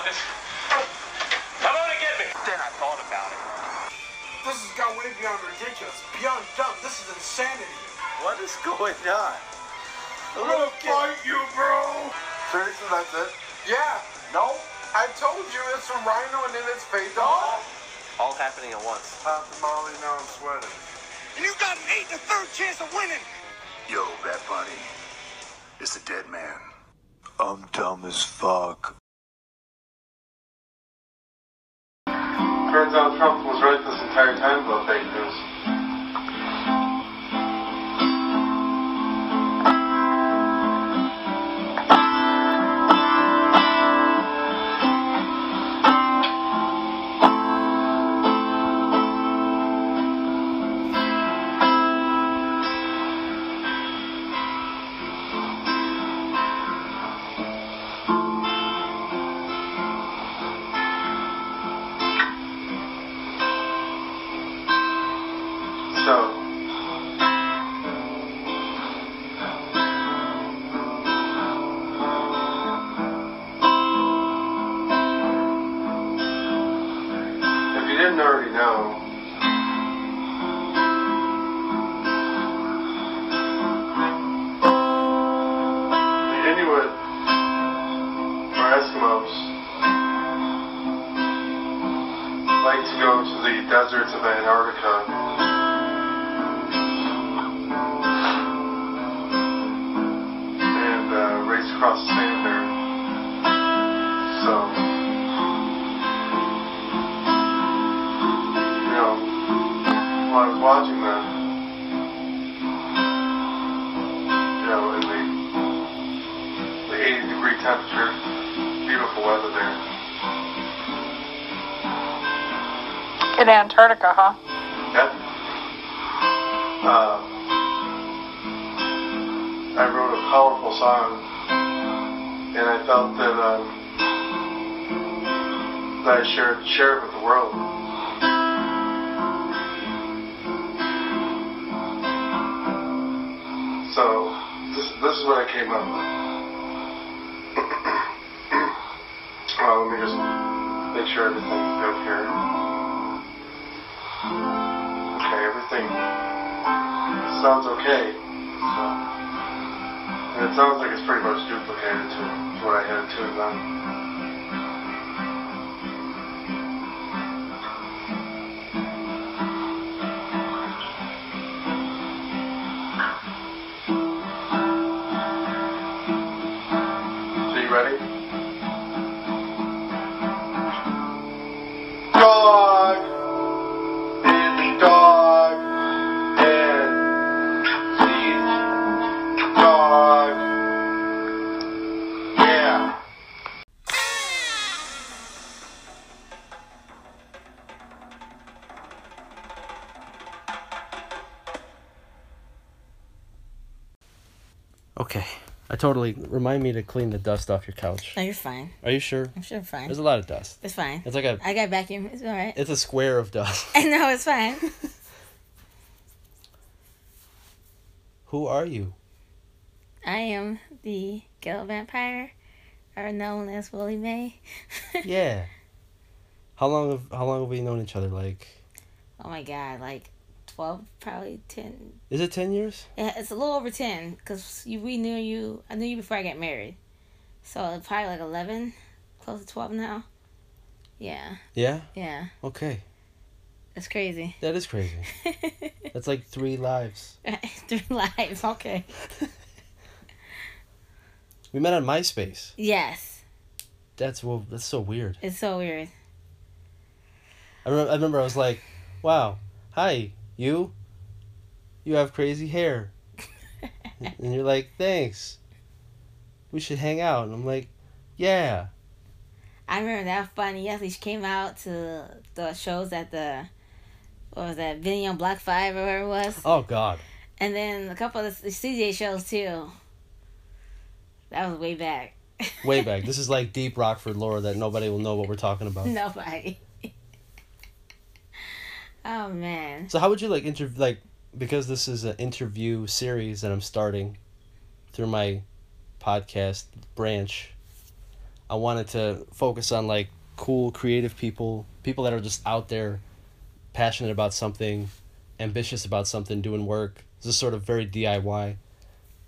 about this. Come on and get me. Then I thought about it. This has got way beyond ridiculous, beyond dumb. This is insanity. What is going on? I'm gonna fight you, bro. Seriously, that's it? Yeah. No? I told you it's from Rhino and then it's Faye Dog. All happening at once. Pop the molly, now I'm sweating. And you got an eight and a third chance of winning. Yo, Bad Bunny. It's a dead man. I'm dumb as fuck. Turns out Trump was right this entire time about fake Antarctica, totally remind me to clean the dust off your couch. No, you're fine. Are you sure? I'm sure fine. There's a lot of dust. It's fine. It's like a I got vacuum. It's all right. it's a square of dust. I know it's fine. Who are you? I am the girl vampire, or known as Willie Mae. Yeah. How long have how long have we known each other? Like Oh my god, like twelve, probably ten. is it ten years? Yeah, it's a little over ten because we knew you. I knew you before I got married, so probably like eleven, close to twelve now. Yeah, Yeah? yeah, Okay. That's crazy. That is crazy. That's like three lives. Three lives. Okay. We met on MySpace. Yes, That's well that's so weird. it's so weird. I remember, I remember I was like, "Wow, hi, you. You have crazy hair." and you're like, "Thanks. We should hang out." And I'm like, "Yeah." I remember that funny. Yes, she came out to the shows at the what was that Vinny on Block Five or whatever it was, Oh God. and then a couple of the CJ shows too. That was way back. Way back. This is like deep Rockford lore that nobody will know what we're talking about. Nobody. Oh man. So how would you like interview like because this is an interview series that I'm starting through my podcast branch. I wanted to focus on like cool, creative people, people that are just out there, passionate about something, ambitious about something, doing work. This is sort of very DIY,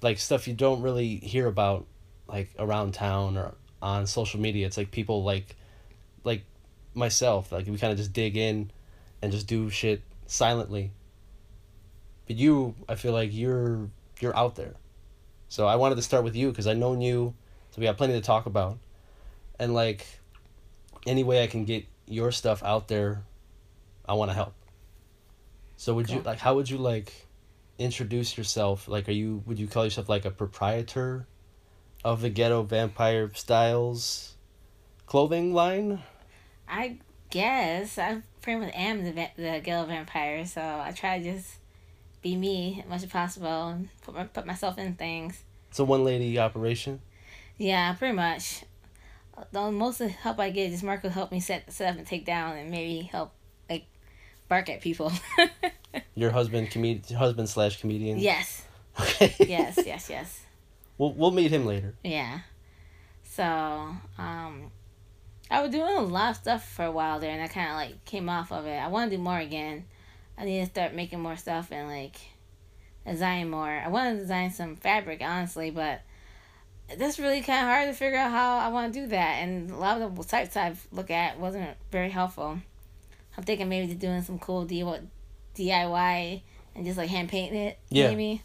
like stuff you don't really hear about, like around town or on social media. It's like people like, like myself. Like we kind of just dig in, and just do shit silently. But you, I feel like you're you're out there, so I wanted to start with you because I known you, so we have plenty to talk about, and like, any way I can get your stuff out there, I want to help. So would you like? How would you like? introduce yourself like are you would you call yourself like a proprietor of the ghetto vampire styles clothing line I guess I pretty much am the the ghetto vampire, so I try to just be me as much as possible and put my, put myself in things. it's a one lady operation Yeah, pretty much. The most of the help I get is Marco help me set set up and take down, and maybe help like bark at people. your husband comed husband slash comedian yes, okay yes, yes, yes. we'll, we'll meet him later Yeah. So, um, I was doing a lot of stuff for a while there, and I kind of like came off of it. I want to do more again. I need to start making more stuff and like design more. I want to design some fabric, honestly, but that's really kind of hard to figure out how I want to do that. And a lot of the sites I've looked at wasn't very helpful. I'm thinking maybe to doing some cool DIY and just like hand painting it, Yeah. maybe.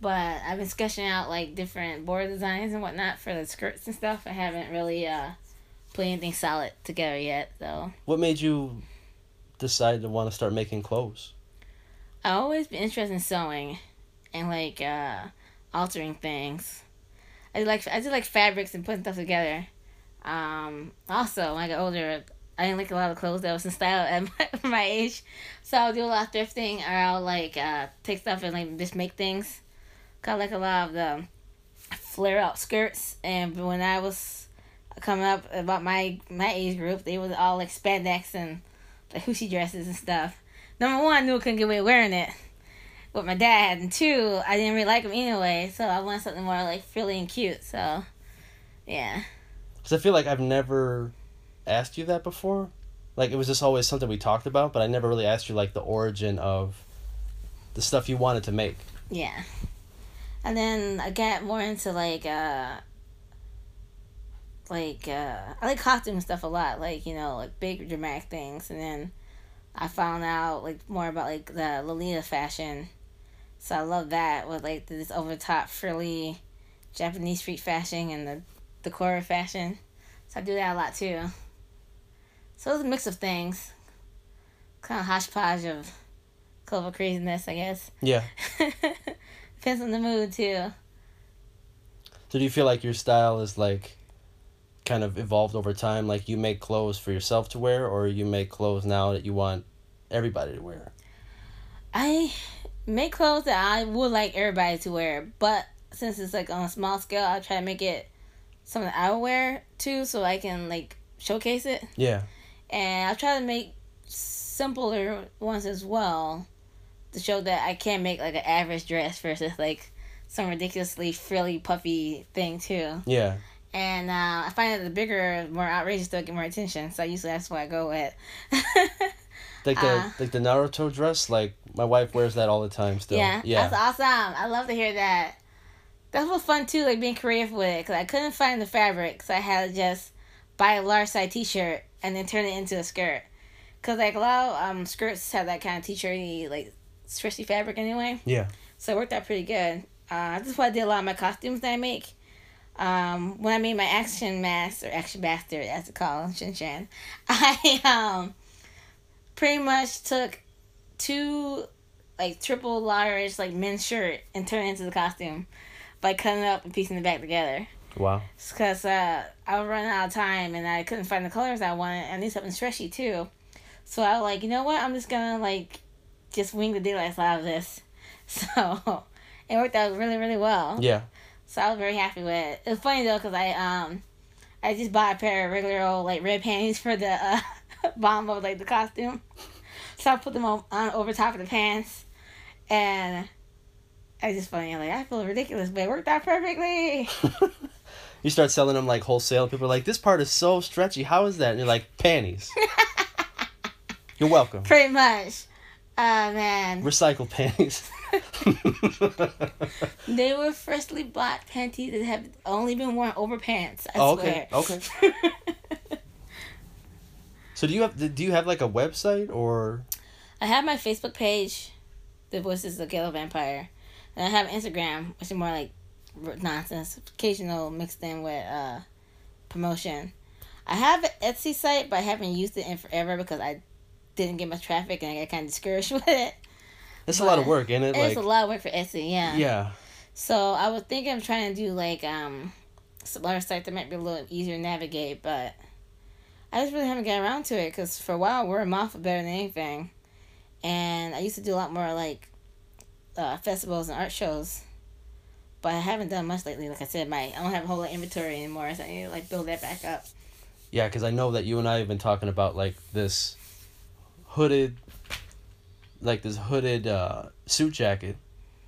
But I've been sketching out like different board designs and whatnot for the skirts and stuff. I haven't really uh put anything solid together yet, though. what made you decide to want to start making clothes I always been interested in sewing and like uh altering things. I like I do like fabrics and putting stuff together. Um also when I got older I didn't like a lot of clothes that was in style at my, my age. So I'll do a lot of thrifting or I'll like uh take stuff and like just make things. I like a lot of the flare out skirts and when I was coming up about my my age group they was all like spandex and like hooshy dresses and stuff. Number one, I knew I couldn't get away wearing it with my dad, and two, I didn't really like them anyway, so I wanted something more like frilly and cute. So, yeah, because i feel like i've never asked you that before like it was just always something we talked about but i never really asked you like the origin of the stuff you wanted to make yeah. And then I got more into like uh like uh I like costume stuff a lot, like, you know, like big dramatic things and then I found out like more about like the Lolita fashion. So I love that with like this over top frilly Japanese street fashion and the decor fashion. So I do that a lot too. So it's a mix of things. Kind of hodgepodge of clover craziness, I guess. yeah Depends on the mood too. So do you feel like your style is like kind of evolved over time? Like you make clothes for yourself to wear or you make clothes now that you want everybody to wear? I make clothes that I would like everybody to wear, but since it's like on a small scale, I try to make it something I would wear too, so I can like showcase it. Yeah. And I try to make simpler ones as well, to show that I can make like an average dress versus like some ridiculously frilly, puffy thing too. Yeah. And uh, I find that the bigger, more outrageous stuff get more attention. So usually that's what I go with. Like the Uh. like the Naruto dress, like my wife wears that all the time still. Yeah, Yeah. that's awesome. I love to hear that. That was fun too, like being creative with it, because I couldn't find the fabric, so I had to just buy a large size T-shirt and then turn it into a skirt. Cause like a lot of um skirts have that kind of T-shirty like stretchy fabric anyway, Yeah. so it worked out pretty good. Uh, this is what I did a lot of my costumes that I make. Um, when I made my action mask or action bastard, as it's called, Shin-chan, I um pretty much took two like triple large like men's shirt and turned it into the costume by cutting it up and piecing it back together. Wow. Because uh, I was running out of time and I couldn't find the colors I wanted. I need something stretchy too. So I was like, you know what? I'm just gonna like just wing the daylights out of this. So it worked out really, really well. Yeah. So I was very happy with it. It was funny though because I um I just bought a pair of regular old like red panties for the uh, bottom of like the costume. So I put them on, on over top of the pants, and I just funny. I'm like I feel ridiculous, but it worked out perfectly. you start selling them like wholesale. People are like, "This part is so stretchy. How is that?" And you're like, "Panties." you're welcome. Pretty much. Oh man. Recycled panties. They were freshly bought panties that have only been worn over pants. I Oh, okay, swear. okay. so do you have do you have like a website or I have my Facebook page, The Voices of the Vampire, and I have Instagram, which is more like nonsense, occasional mixed in with uh, promotion. I have an Etsy site, but I haven't used it in forever because I didn't get much traffic and I got kind of discouraged with it. It's a lot of work, isn't it? It's Like a lot of work for Etsy, yeah. yeah. So I was thinking of trying to do like um some other site that might be a little easier to navigate, but I just really haven't got around to it because for a while word of mouth was better than anything, and I used to do a lot more like uh, festivals and art shows, but I haven't done much lately. Like I said, my I don't have a whole lot of inventory anymore, so I need to like build that back up. Yeah, because I know that you and I have been talking about like this hooded, like this hooded uh, suit jacket.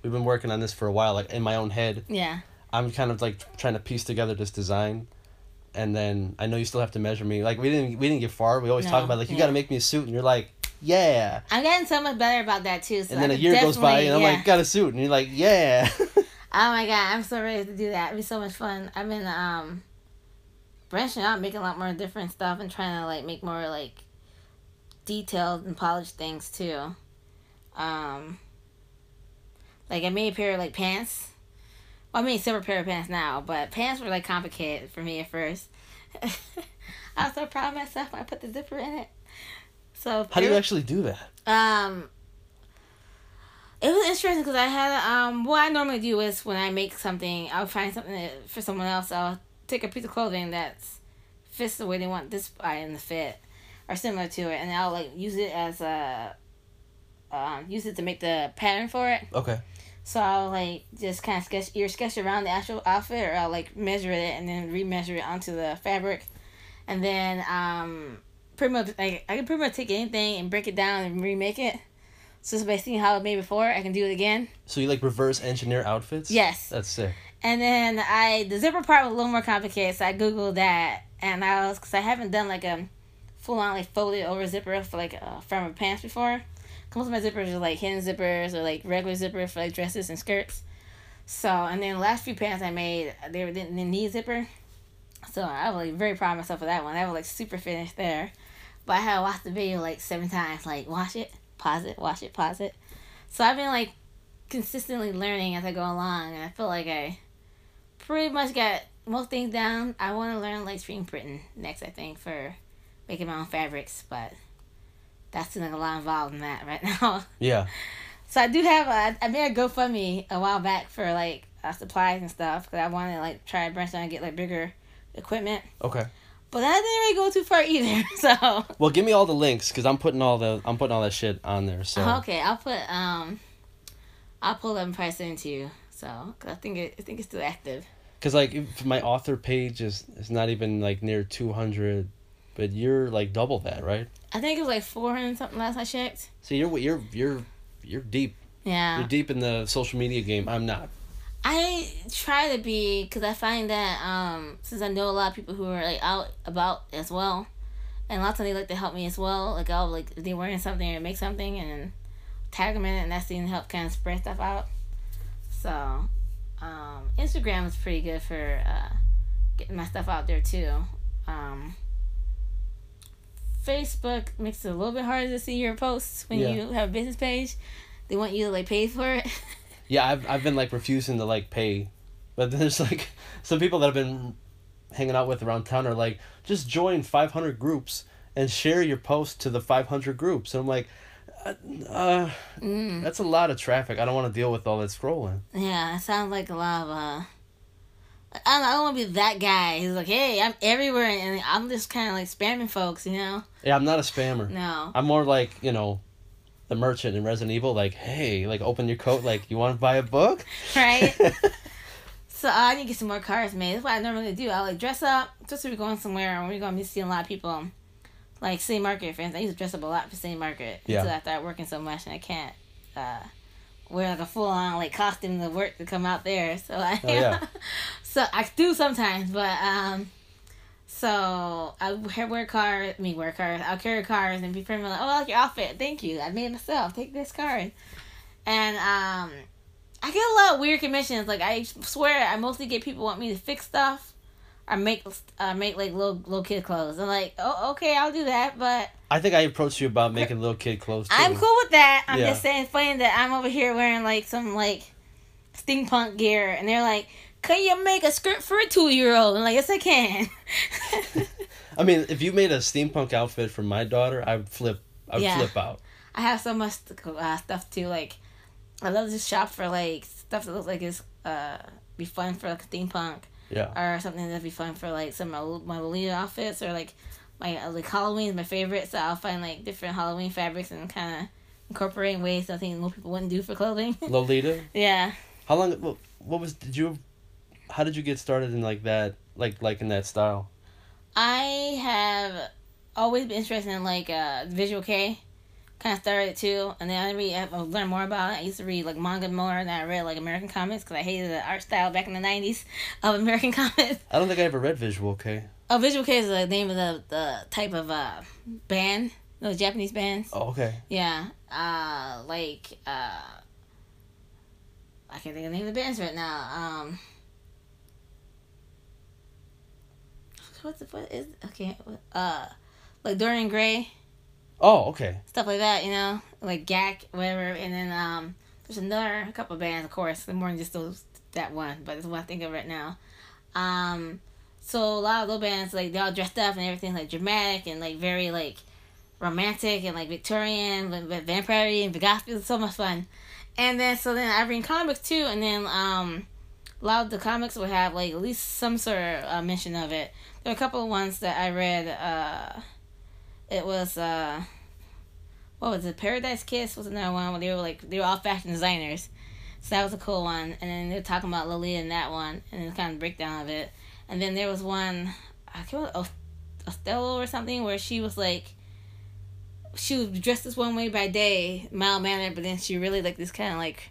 We've been working on this for a while, like in my own head. Yeah. I'm kind of like trying to piece together this design, and then I know you still have to measure me. Like we didn't we didn't get far. We always talk about like you yeah. got to make me a suit, and you're like, yeah. I'm getting so much better about that too. So And then I a year goes by, and I'm yeah. like, got a suit, and you're like, yeah. Oh my god, I'm so ready to do that. It'd be so much fun. I've been um branching out, making a lot more different stuff and trying to like make more like detailed and polished things too. Um like I made a pair of like pants. Well, I made a separate pair of pants now, but pants were like complicated for me at first. I was so proud of myself when I put the zipper in it. So How do you actually do that? um, it was interesting because I had um. What I normally do is when I make something, I'll find something that, for someone else. I'll take a piece of clothing that's fits the way they want this item to fit, or similar to it, and I'll like use it as a um use it to make the pattern for it. Okay. So I'll like just kind of sketch either sketch around the actual outfit, or I'll like measure it and then remeasure it onto the fabric, and then um pretty much like I can pretty much take anything and break it down and remake it. So just by seeing how it made before, I can do it again. So you like reverse engineer outfits? Yes. That's sick. And then I the zipper part was a little more complicated, so I googled that, and I was because I haven't done like a full on like folded over zipper for like a front of pants before. Most of my zippers are like hidden zippers or like regular zippers for like dresses and skirts. So and then the last few pants I made, they were didn't need zipper. So I was like very proud of myself for that one. That was like super finished there. But I had to watch the video like seven times, like watch it, pause it, watch it, pause it. So I've been like consistently learning as I go along, and I feel like I pretty much got most things down. I want to learn like screen printing next, I think, for making my own fabrics, but that's like a lot involved in that right now. Yeah. so I do have a, I made a GoFundMe a while back for like uh, supplies and stuff because I wanted to like try to branch out and get like bigger equipment. Okay. But that didn't really go too far either. So Well, give me all the links because I'm putting all the I'm putting all that shit on there. So okay, I'll put um, I'll pull them and into send it to you. So 'cause I think it, I think it's still active. because like if my author page is is not even like near 200, but you're like double that, right? I think it was like four hundred something last I checked. So you're you're you're you're deep. Yeah. You're deep in the social media game. I'm not. I try to be because I find that um since I know a lot of people who are like out about as well, and lots of them they like to help me as well. Like I'll like if they're wearing something or make something and tag them in it, and that's to help kind of spread stuff out. So, um, Instagram is pretty good for uh, getting my stuff out there too. Um, Facebook makes it a little bit harder to see your posts when Yeah. you have a business page. They want you to like pay for it. Yeah, I've I've been like refusing to like pay, but there's like some people that I've been hanging out with around town are like, just join 500 groups and share your post to the 500 groups. And I'm like, uh, uh Mm. that's a lot of traffic. I don't want to deal with all that scrolling. Yeah, it sounds like a lot of uh. I don't, I don't want to be that guy. He's like, hey, I'm everywhere, and I'm just kind of like spamming folks, you know? Yeah, I'm not a spammer. No. I'm more like you know, the merchant in Resident Evil. Like, hey, like open your coat. Like, you want to buy a book? Right? so uh, I need to get some more cards made. That's what I normally do. I like dress up, especially if we're going somewhere and we're going to be seeing a lot of people. Like City Market, instance. I used to dress up a lot for City Market Yeah. until I started working so much and I can't uh, wear like a full on like costume to work to come out there. So I, Oh, yeah. So I do sometimes, but um, so I wear wear card. I mean, wear cards. I'll carry cards and be friendly like, oh, I like your outfit. Thank you. I made it myself. Take this card. And um, I get a lot of weird commissions. Like I swear, I mostly get people want me to fix stuff. Or make uh, make like little little kid clothes. I'm like, oh okay, I'll do that, but I think I approached you about making little kid clothes too. I'm cool with that. I'm Yeah. just saying, it's funny that I'm over here wearing like some like steampunk gear, and they're like, "Can you make a skirt for a two year old?" I'm like, "Yes, I can." I mean, if you made a steampunk outfit for my daughter, I would flip. I would Yeah. flip out. I have so much uh, stuff too. Like, I love to shop for like stuff that looks like it's uh be fun for like steampunk Yeah. or something that'd be fun for like some of my my Lolita outfits or like my uh, like Halloween is my favorite. So I'll find like different Halloween fabrics and kind of incorporate ways that I think most people wouldn't do for clothing. Lolita. yeah. How long? What, what was? Did you? How did you get started in like that? Like like in that style? I have always been interested in like uh visual kei. Kind of started too, and then I read, I learned more about it. I used to read like manga more and I read like American comics because I hated the art style back in the nineties of American comics. I don't think I ever read Visual kei. Oh, visual kei is the name of the the type of uh band, those Japanese bands. Oh, okay. Yeah, uh, like uh, I can't think of the name of the bands right now. Um, what's the what is okay? Uh, like Dir En Grey. Oh, okay. stuff like that, you know, like Gackt, whatever. And then um, there's another a couple of bands, of course, The more than just those that one, but it's what I think of right now. Um, so a lot of those bands like they all dressed up and everything like dramatic and like very like romantic and like Victorian, like vampire and gospel. It's so much fun. And then so then I read comics too, and then um, a lot of the comics will have like at least some sort of uh, mention of it. There are a couple of ones that I read. Uh, it was uh what was it? Paradise kiss was another one where they were like they were all fashion designers. So that was a cool one. And then they were talking about lolita in that one and then kind of breakdown of it. And then there was one i can't remember Ostello or something where she was like she was dressed this one way by day mild mannered but then she really like this kind of like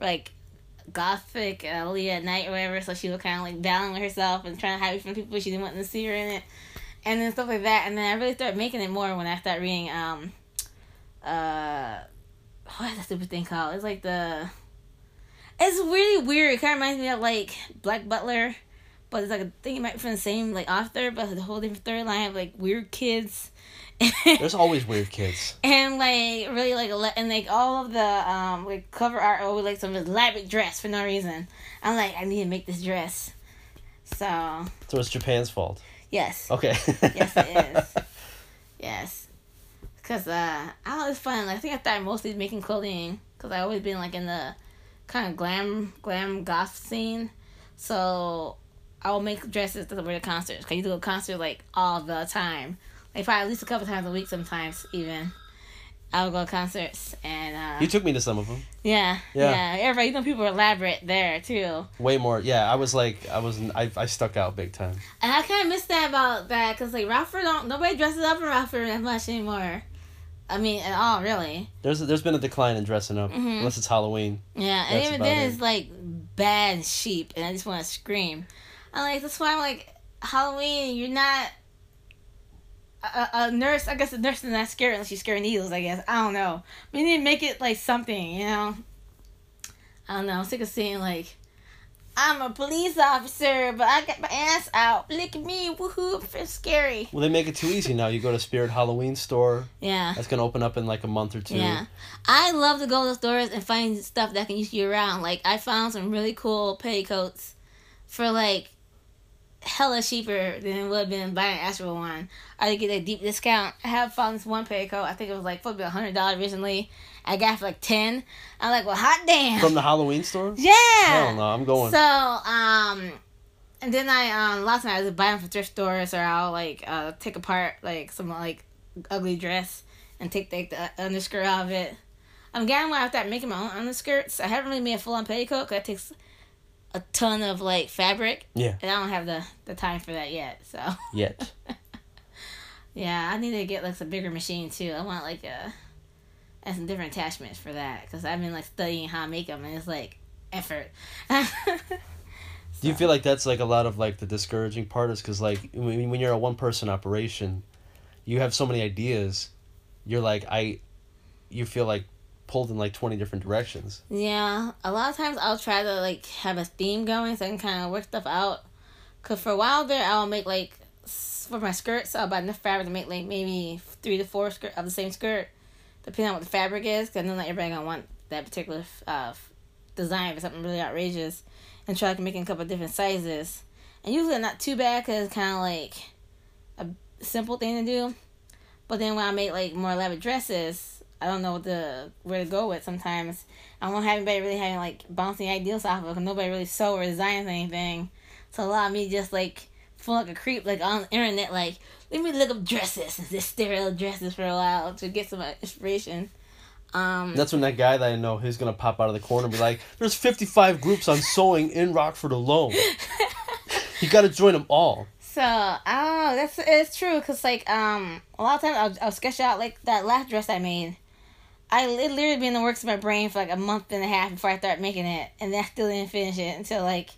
like gothic uh, Lolita at night or whatever so she was kind of like battling with herself and trying to hide from people she didn't want to see her in it and then stuff like that. And then I really started making it more when I started reading um uh what's that stupid thing called? It's like the it's really weird. It kinda reminds me of like Black Butler. But it's like a thing it might be from the same like author, but it's a whole different storyline of like weird kids. There's always weird kids. and like really like and like all of the um like cover art always like some elaborate dress for no reason. I'm like I need to make this dress. So So it's Japan's fault. yes. Okay. Yes, it is. yes. Because uh, I don't it's fun. Like, I think I started mostly making clothing because i always been like in the kind of glam, glam goth scene. So I will make dresses to wear to concerts. Cause you do a concert like all the time. Like probably at least a couple times a week sometimes even. I would go to concerts and uh, You took me to some of them. yeah, Yeah. yeah, Everybody, you know, people are elaborate there too. Way more. Yeah, I was like, I was, I, I stuck out big time. And I kind of miss that about that because like Rockford don't nobody dresses up in Rockford that much anymore. I mean, at all really. There's, there's been a decline in dressing up, Mhm. unless it's Halloween. Yeah, and That's even then it. it's like bad sheep, and I just want to scream. I'm like, that's why I'm like, Halloween, you're not a, a- nurse. I guess a nurse is not scared unless she's scared needles. I guess I don't know. We need to make it like something, you know. I don't know. I'm sick of seeing like. I'm a police officer, but I got my ass out. Look at me, woohoo! It's scary. Well, they make it too easy now. You go to Spirit Halloween store. Yeah. That's gonna open up in like a month or two. Yeah. I love to go to the stores and find stuff that I can use year round. Like I found some really cool petticoats for like hella cheaper than it would have been buying an actual one. I could get a deep discount. I have found this one petticoat. I think it was like probably a hundred dollars originally. I got it for like ten. I'm like, well, hot damn. From the Halloween store. yeah. Hell no, I'm going. So um, and then I um last night I was buying from thrift stores or I'll like uh take apart like some like ugly dress and take like the underskirt out of it. I'm getting when I start making my own underskirts. I haven't really made a full on petticoat because it takes a ton of like fabric. Yeah. And I don't have the the time for that yet. So Yet. yeah, I need to get like some bigger machine too. I want like uh, a and some different attachments for that because I've been like studying how to make them and it's like effort. Do you feel like that's like a lot of like the discouraging part is because like when, when you're a one person operation, you have so many ideas, you're like I, you feel like pulled in like twenty different directions. Yeah, a lot of times I'll try to like have a theme going so I can kind of work stuff out. Cause for a while there, I'll make like for my skirts, I'll buy enough fabric to make like maybe three to four skirt of the same skirt, depending on what the fabric is. Cause I know not everybody gonna want that particular uh design for something really outrageous, and try to make a couple different sizes. And usually not too bad cause it's kind of like a simple thing to do. But then when I make like more elaborate dresses, I don't know what the where to go with sometimes. I don't have anybody really having like bouncing ideas off of. nobody really sew or designs anything. So a lot of me just like feel like a creep like on the internet like let me look up dresses and just stare at dresses for a while to get some uh, inspiration. Um, That's when that guy that I know he's gonna pop out of the corner and be like, "There's 55 groups on sewing in Rockford alone. you got to join them all." So I don't know. That's it's true because like um a lot of times I'll, I'll sketch out like that last dress I made. I it literally been in the works of my brain for like a month and a half before I start making it, and then I still didn't finish it until like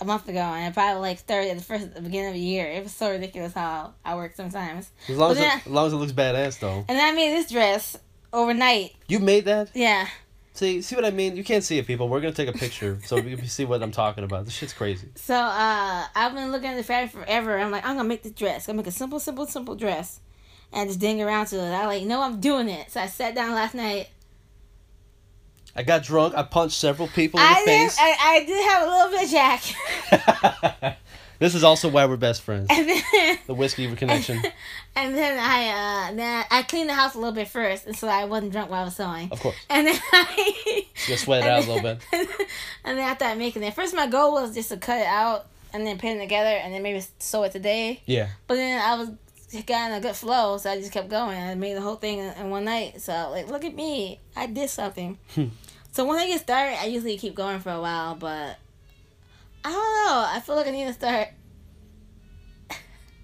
a month ago, and I probably like started at the first at the beginning of the year. It was so ridiculous how I work sometimes. As long as, it, as long as it looks badass though. And I made this dress overnight. You made that? Yeah. See, see what I mean? You can't see it, people. We're gonna take a picture so you can see what I'm talking about. This shit's crazy. So uh, I've been looking at the fabric forever. I'm like, I'm gonna make the dress. I'm gonna make a simple, simple, simple dress, and just ding around to it. I like, no, I'm doing it. So I sat down last night. I got drunk. I punched several people in the I did. face. I, I did have a little bit of Jack, this is also why we're best friends. then The whiskey connection, and then I uh then I cleaned the house a little bit first, and so I wasn't drunk while I was sewing. of course. And then I Just sweat it out a little bit. and then I started making it. First, my goal was just to cut it out and then put it together, and then maybe sew it today. Yeah. But then I was got in a good flow, so I just kept going. I made the whole thing in, one night. So like, look at me, I did something. so when I get started, I usually keep going for a while, but I don't know. I feel like I need to start.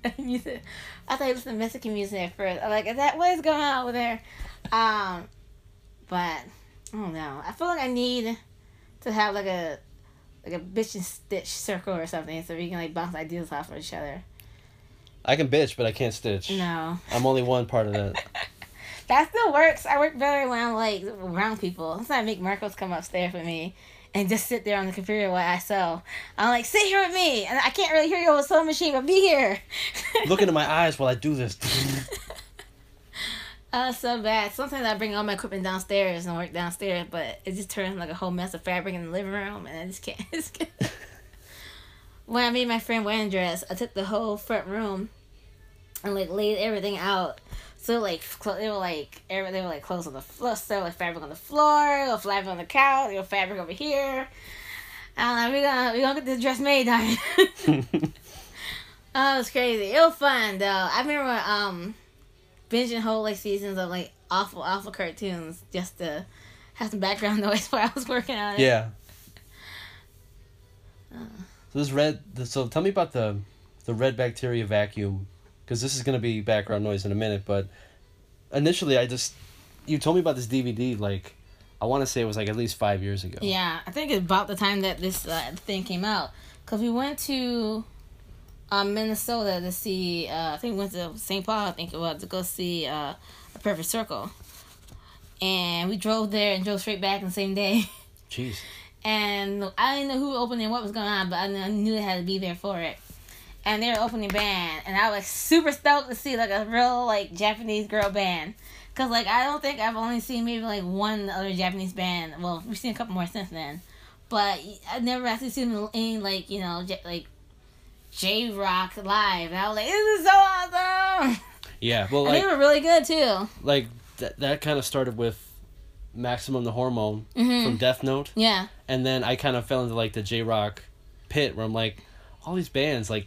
music. I thought you listened to Mexican music at first. I'm like, is that what is going on over there? Um, but I don't know. I feel like I need to have like a like a bitch and stitch circle or something, so we can like bounce ideas off of each other. I can bitch, but I can't stitch. No. I'm only one part of that. That still works. I work better when I'm like around people. That's why I make Marcos come upstairs with me and just sit there on the computer while I sew. I'm like, sit here with me, and I can't really hear you over the sewing machine, but be here. Look into my eyes while I do this. Uh, so bad. Sometimes I bring all my equipment downstairs and work downstairs, but it just turns like a whole mess of fabric in the living room, and I just can't. When I made my friend wedding dress, I took the whole front room and like laid everything out. So like cl- they were like every they were like clothes on the floor, so like fabric on the floor, or fabric on the couch, or fabric over here. Like, we gonna we gonna get this dress made, darn. it." oh, it was crazy. It was fun though. I remember um binging whole like seasons of like awful awful cartoons just to have some background noise while I was working on it. yeah. So this red. So tell me about the the red bacteria vacuum, because this is gonna be background noise in a minute. But initially, I just you told me about this DVD like I want to say it was like at least five years ago. Yeah, I think it's about the time that this uh, thing came out because we went to um, Minnesota to see. Uh, I think we went to St. Paul. I think it was to go see uh, a Perfect Circle, and we drove there and drove straight back in the same day. Jeez. And I didn't know who opened and what was going on, but I knew, I knew they had to be there for it. And they were opening band, and I was super stoked to see like a real like Japanese girl band, cause like I don't think I've only seen maybe like one other Japanese band. Well, we've seen a couple more since then, but I never actually seen any like you know J- like J Rock live. And I was like, this is so awesome. Yeah. Well, and like they were really good too. like that that kind of started with Maximum the Hormone Mhm. from Death Note, Yeah, and then I kind of fell into like the J Rock pit where I'm like, all these bands like,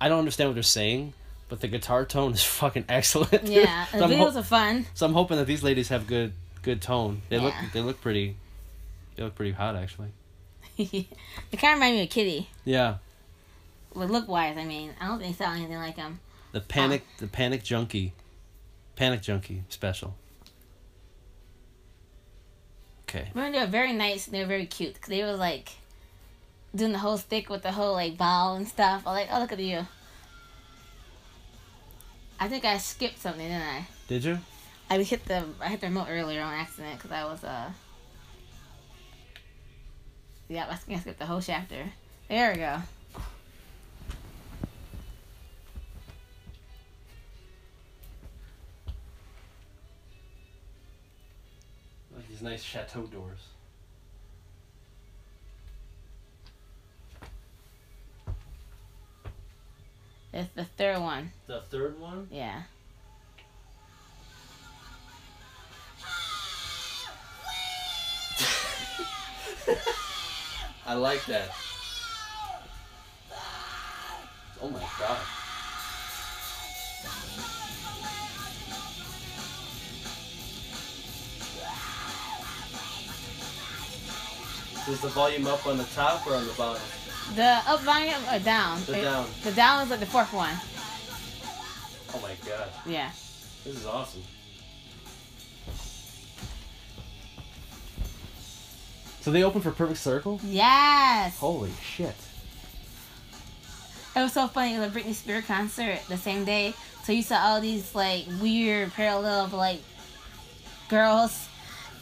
I don't understand what they're saying, but the guitar tone is fucking excellent. yeah. so, the I'm videos ho- are fun. so I'm hoping that these ladies have good good tone. They look they look pretty. They look pretty hot actually. they kind of remind me of Kitty. Yeah. Well, look wise, I mean, I don't think they sound anything like him. The panic the panic junkie, panic junkie special. Okay. Remember, they were very nice and they were very cute. Cause they were like, doing the whole stick with the whole like ball and stuff. I'm like, oh look at you. I think I skipped something, didn't I? Did you? I hit the I hit the remote earlier on accident because I was uh. Yeah, I think I skipped the whole chapter. There we go. These nice chateau doors. It's the third one. The third one? Yeah. I like that. Oh my god. Is the volume up on the top or on the bottom? The up volume or down? The It- down. The down is like the fourth one. Oh my god. Yeah. This is awesome. So they open for Perfect Circle? Yes. Holy shit. It was so funny. It was a Britney Spears concert the same day. So you saw all these like weird parallel of like girls,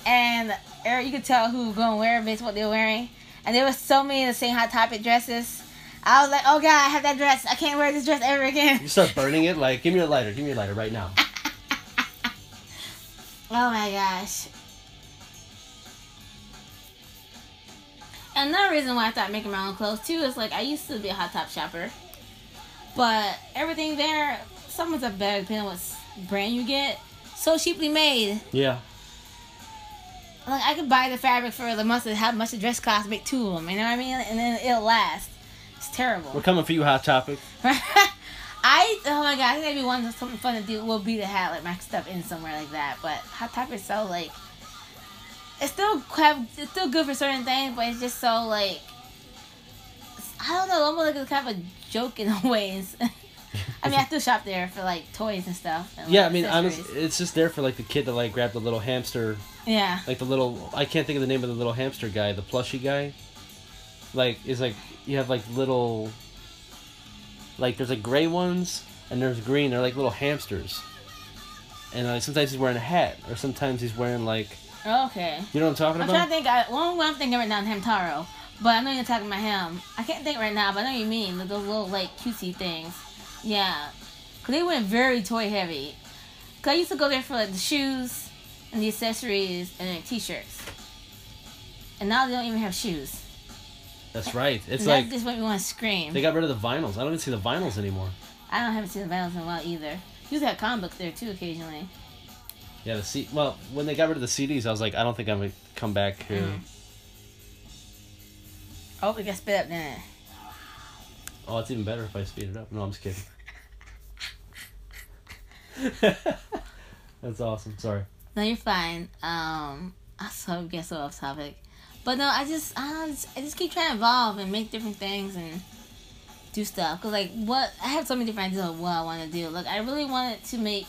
and er, you could tell who was going to wear based on what they were wearing. And there was so many of the same hot topic dresses. I was like, oh god, I have that dress. I can't wear this dress ever again. You start burning it like, give me a lighter, give me a lighter right now. Oh my gosh. Another reason why I thought making my own clothes too is like I used to be a hot top shopper, but everything there, someone's a better depending on what brand you get. So cheaply made. Yeah. Like I could buy the fabric for the month of how much the dress costs, make two of them. You know what I mean? And then it'll last. It's terrible. We're coming for you, Hot Topic. I oh my god, I think that'd be one something fun to do. Will be to have like my stuff in somewhere like that. But Hot Topic is so like it's still have it's still good for certain things, but it's just so like I don't know. Almost like it's kind of a joke in a ways. I mean, I still shop there for like toys and stuff. And, Yeah, I mean, it's just there for like the kid to like grab the little hamster, yeah, like the little. I can't think of the name of the little hamster guy, the plushy guy. Like, it's like you have like little. Like there's like gray ones and there's green. They're like little hamsters. And like sometimes he's wearing a hat, or sometimes he's wearing like, okay. you know what I'm talking about? I'm trying to think. I, one one I'm thinking right now is Hamtaro, but I know you're talking about him. I can't think right now, but I know what you mean like those little like cutesy things. Yeah, cause they went very toy heavy. Cause I used to go there for like the shoes and the accessories and the t-shirts, and now they don't even have shoes. That's right. It's and like that just made me want to scream. they got rid of the vinyls. I don't even see the vinyls anymore. I don't haven't seen the vinyls in a while either. Used to have comic books there too occasionally. Yeah, the C. Well, when they got rid of the CDs, I was like, I don't think I'm gonna come back here. Mm. Oh, we got spit up, it? Oh, it's even better if I speed it up. No, I'm just kidding. That's awesome. Sorry. No, you're fine. Um, I so get so off topic, but no, I just I just, I just keep trying to evolve and make different things and do stuff. Cause like what I have so many different ideas of what I want to do. Like I really wanted to make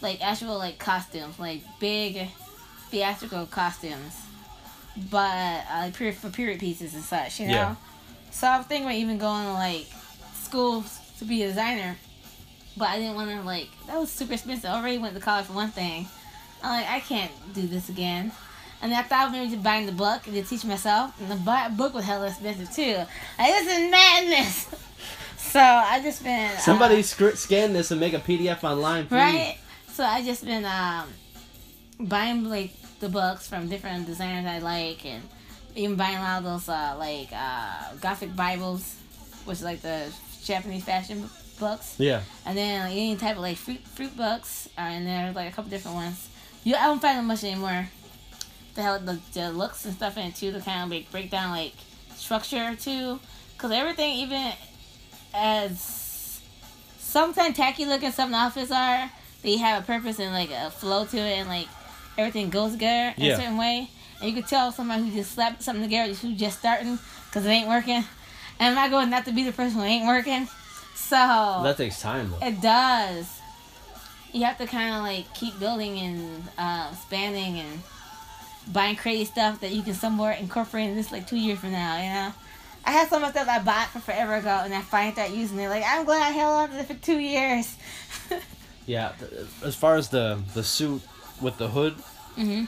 like actual like costumes, like big theatrical costumes, but uh, period for period pieces and such. You know. Yeah. So I was thinking about even going to like school to be a designer, but I didn't want to like that was super expensive. I already went to college for one thing. I'm like I can't do this again. And I thought maybe just buying the book and to teach myself. And the book was hella expensive too. Like this is madness. so I just been uh, Somebody sc- scan this and make a PDF online, please. right. So I just been um buying like the books from different designers I like and even buying a lot of those uh, like uh, Gothic Bibles, which is like the Japanese fashion books. Yeah. And then like, any type of like fruit fruit books are in there, like a couple different ones. You I don't find them much anymore. The have the, the looks and stuff in it too to kind of like break down like structure too, because everything even as sometimes tacky looking some outfits are, they have a purpose and like a flow to it and like everything goes together in Yeah. a certain way. And you could tell somebody who just slapped something together who's just starting because it ain't working. And I'm not going not to be the person who ain't working. So That takes time though. it does. You have to kind of like keep building and uh, expanding and buying crazy stuff that you can somewhat incorporate in this like two years from now, you know? I had some of stuff I bought for forever ago, and I finally started using it. Like I'm glad I held on to it for two years. Yeah, as far as the the suit with the hood, Mhm.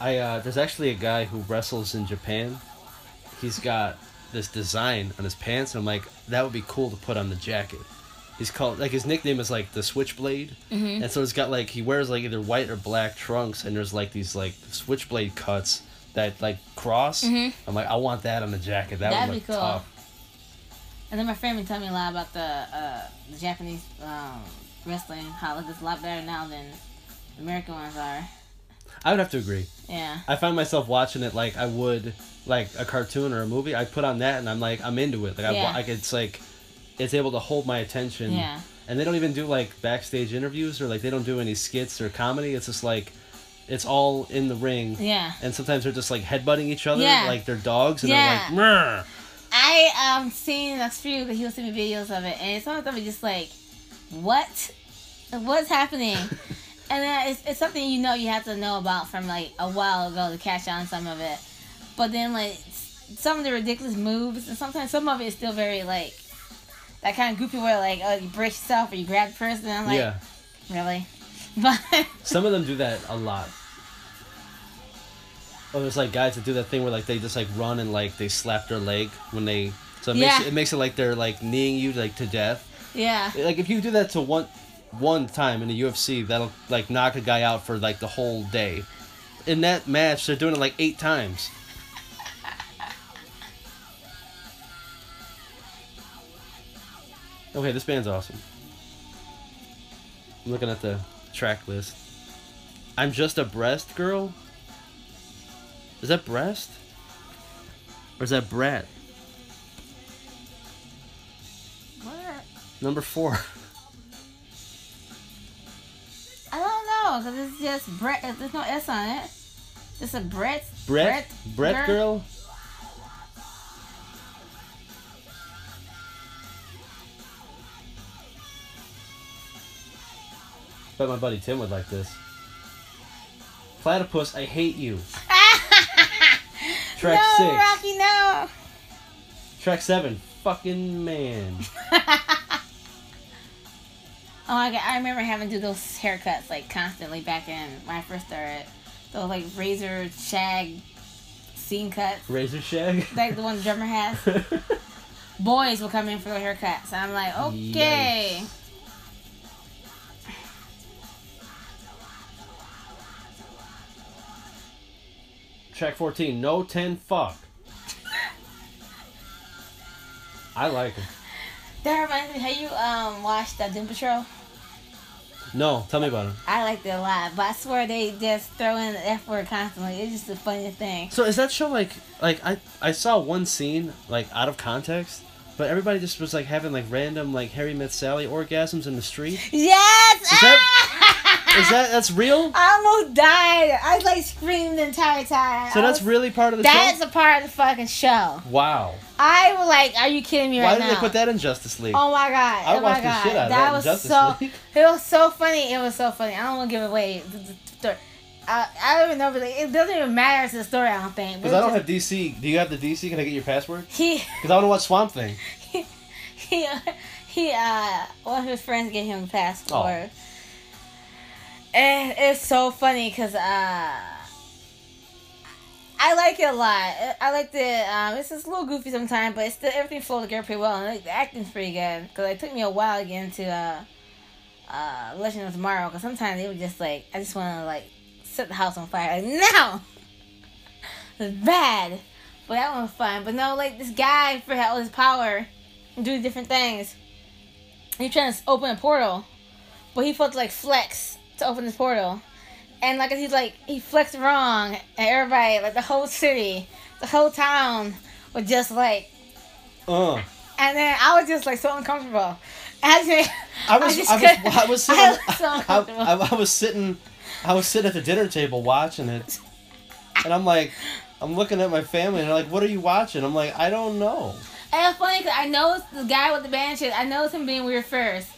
I uh, there's actually a guy who wrestles in Japan. He's got this design on his pants, and I'm like, that would be cool to put on the jacket. He's called like his nickname is like the Switchblade, Mhm. and so he's got like he wears like either white or black trunks, and there's like these like switchblade cuts that like cross. Mhm. I'm like, I want that on the jacket. That That'd would be cool. tough. And then my friend been telling me a lot about the uh, the Japanese um, wrestling, how it's a lot better now than the American ones are. I would have to agree. Yeah. I find myself watching it like I would like a cartoon or a movie. I put on that and I'm like I'm into it. Like I Yeah. like it's like it's able to hold my attention. Yeah. And they don't even do like backstage interviews or like they don't do any skits or comedy. It's just like it's all in the ring. Yeah. And sometimes they're just like headbutting each other Yeah. like they're dogs and Yeah. they're like Mrr. I um seen a few that he was sending me videos of it, and some of them are just like, what, what's happening? and then it's, it's something you know you have to know about from like a while ago to catch on some of it, but then like some of the ridiculous moves, and sometimes some of it is still very like that kind of goofy where like oh you brace yourself or you grab the person. And I'm like, yeah. really, but Some of them do that a lot. Oh, there's like guys that do that thing where like they just like run and like they slap their leg when they. So it makes it, it makes it like they're like kneeing you like to death. yeah, Like if you do that to one one time in the UFC, that'll like knock a guy out for like the whole day. In that match, they're doing it like eight times. Okay, this band's awesome. I'm looking at the track list. I'm just a breast girl. Is that breast? Or is that brat? What? Number four. I because it's just Brett. There's no S on it. It's a Brett. Brett? Brett girl? Bet my buddy Tim would like this. Platypus, I hate you. Track no, six. Rocky, no. Track seven. Fucking man. Oh my god, I remember having to do those haircuts like constantly back in when I first started. Those like razor shag scene cuts, Razor shag. like the one the drummer has. Boys will come in for their haircuts. I'm like, okay. Track 14. No 10 fuck. I like him. That reminds me, have you um watched uh, Doom Patrol? No, tell me about it. I liked it a lot, but I swear they just throw in the F word constantly. It's just the funniest thing. So is that show like like I I saw one scene like out of context, but everybody just was like having like random like Harry met Sally orgasms in the street. Yes! Is that- ah! Is that that's real? I almost died. I like screamed the entire time. So I that's was- really part of the That's show. That is a part of the fucking show. Wow. I was like, are you kidding me Why right now?" Why did they put that in Justice League? Oh my god! I oh my watched the shit out of that that in was Justice so. League. It was so funny. It was so funny. I don't want to give away. The, the, the, I, I don't even know. Really, it doesn't even matter to the story. I don't think. Because I don't have DC. Do you have the DC? Can I get your password? He Because I want to watch Swamp Thing. he he. Uh, one of his friends gave him a passport. And it's so funny because uh. I like it a lot. I like the. Um, it's just a little goofy sometimes, but it's still everything flowed together pretty well, and like, the acting's pretty good. Because it took me a while to get into uh, uh, Legend of Tomorrow. Because sometimes it was just like, I just want to like set the house on fire. Like no, it's bad. But that one was fun. But no, like this guy for all his power, do different things. He trying to open a portal, but he felt like flex to open this portal. And like he's like he flexed wrong, and everybody, like the whole city, the whole town, was just like. Uh. And then I was just like so uncomfortable. I, just, I was just I was I was sitting I was so I, uncomfortable. I, I was sitting I was sitting at the dinner table watching it, and I'm like, I'm looking at my family and they're like, "What are you watching?" I'm like, "I don't know." And it's funny because I know the guy with the band shit. I noticed him being weird first,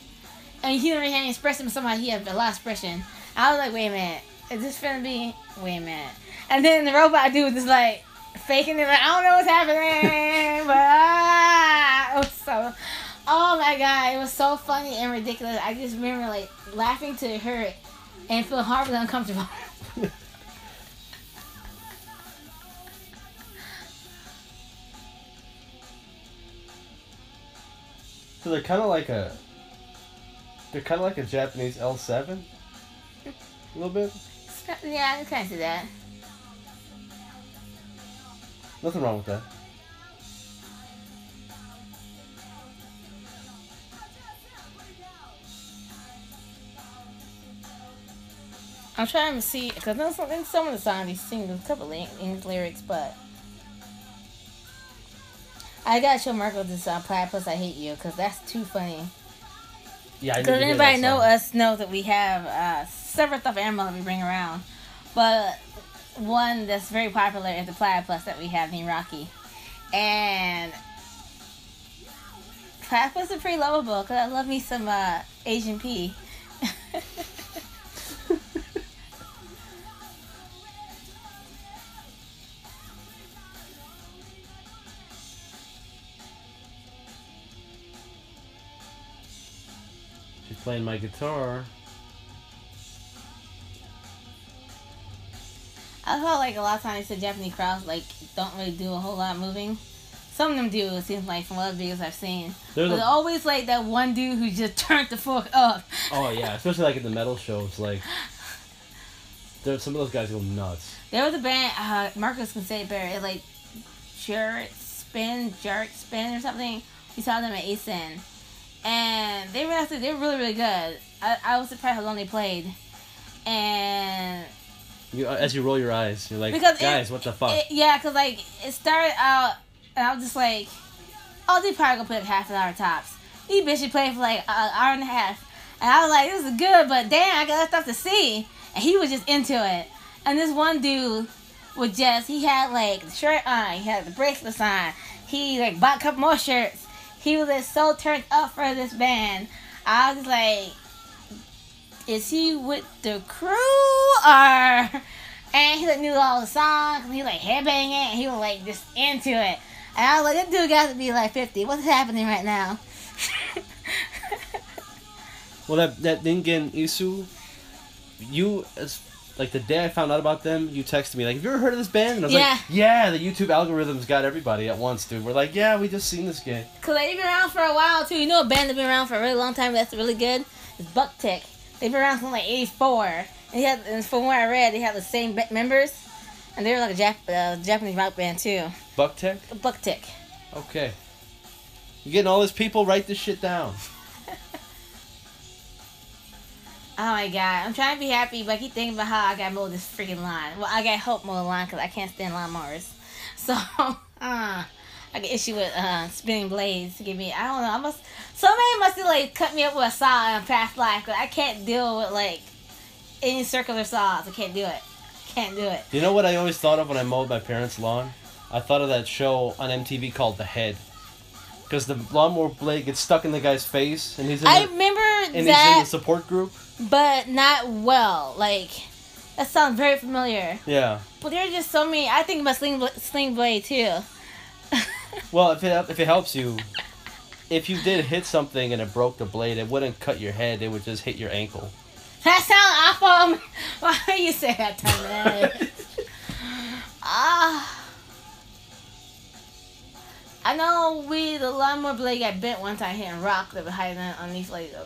and he didn't really have any expression. But somehow he had a lot expression. I was like, wait a minute, is this gonna be? Wait a minute. And then the robot dude was just like, faking it like I don't know what's happening, but ah, it was so. Oh my god, it was so funny and ridiculous. I just remember like laughing to her and feeling horribly uncomfortable. So they're kind of like a. They're kind of like a Japanese L7. A little bit. yeah, I can kind of see that. Nothing wrong with that. I'm trying to see because in some, in some of the songs he sings a couple of English lyrics, but I gotta show Marco this uh, Platypus I Hate You because that's too funny. Yeah, Because anybody know us know that we have uh, several stuffed animals that we bring around, but one that's very popular is the platypus that we have named Rocky, and platypus are pretty lovable because I love me some uh, Asian pea. Playing my guitar. I felt like a lot of times the Japanese crowds like don't really do a whole lot of moving. Some of them do. It seems like from other videos I've seen. There's a- always like that one dude who just turned the fuck up. Oh yeah, especially like in the metal shows, like there's some of those guys go nuts. There was a band, uh, Marcus can say it better. It like Jarrett Spin, Jarrett Spin or something. We saw them at ACen. And they were actually, they were really, really good. I, I was surprised how long they played. And You, uh, as you roll your eyes, you're like, Because it- guys, what the fuck? It, yeah, cause like it started out, and I was just like, "Oh, they probably gonna play like half an hour tops." These bitches played for like an hour and a half, and I was like, "This is good," but damn, I got stuff to see, and he was just into it. And this one dude was just, he had like the shirt on, he had the bracelets on, he like bought a couple more shirts. He was just so turned up for this band. I was like, is he with the crew or? And he like knew all the songs and he like headbanging and he was like just into it. And I was like, this dude got to be like 50. What's happening right now? Well, that that Ningen Isu, you as like the day I found out about them, you texted me like, "Have you ever heard of this band?" And I was Yeah. like, "Yeah." The YouTube algorithms got everybody at once, dude. We're like, "Yeah, we just seen this guy." Cause they've been around for a while too. You know, a band that's been around for a really long time that's really good. It's Buck Tick. They've been around since like '84. And, he had, and from what I read, they have the same members, and they're like a Jap- uh, Japanese rock band too. Buck Tech. Buck Tick. Okay. You getting all these people? Write this shit down. Oh my god, I'm trying to be happy, but I keep thinking about how I got mowed this freaking lawn. Well, I gotta help mow the lawn because I can't stand lawnmowers. So, uh, I get issue with uh, spinning blades to give me. I don't know. I must. Somebody must have like cut me up with a saw in a past life because I can't deal with like any circular saws. I can't do it. Can't do it. You know what I always thought of when I mowed my parents' lawn? I thought of that show on MTV called The Head. Because the lawnmower blade gets stuck in the guy's face, and he's in, I the, remember and he's in the support group. But not well. Like that sounds very familiar. Yeah. But there are just so many. I think about Sling, Sling Blade too. Well, if it if it helps you, if you did hit something and it broke the blade, it wouldn't cut your head. It would just hit your ankle. That sounds awful. Why you say that to me? Ah. I know we the lawnmower blade got bent one time hitting rock that was hiding underneath like uh,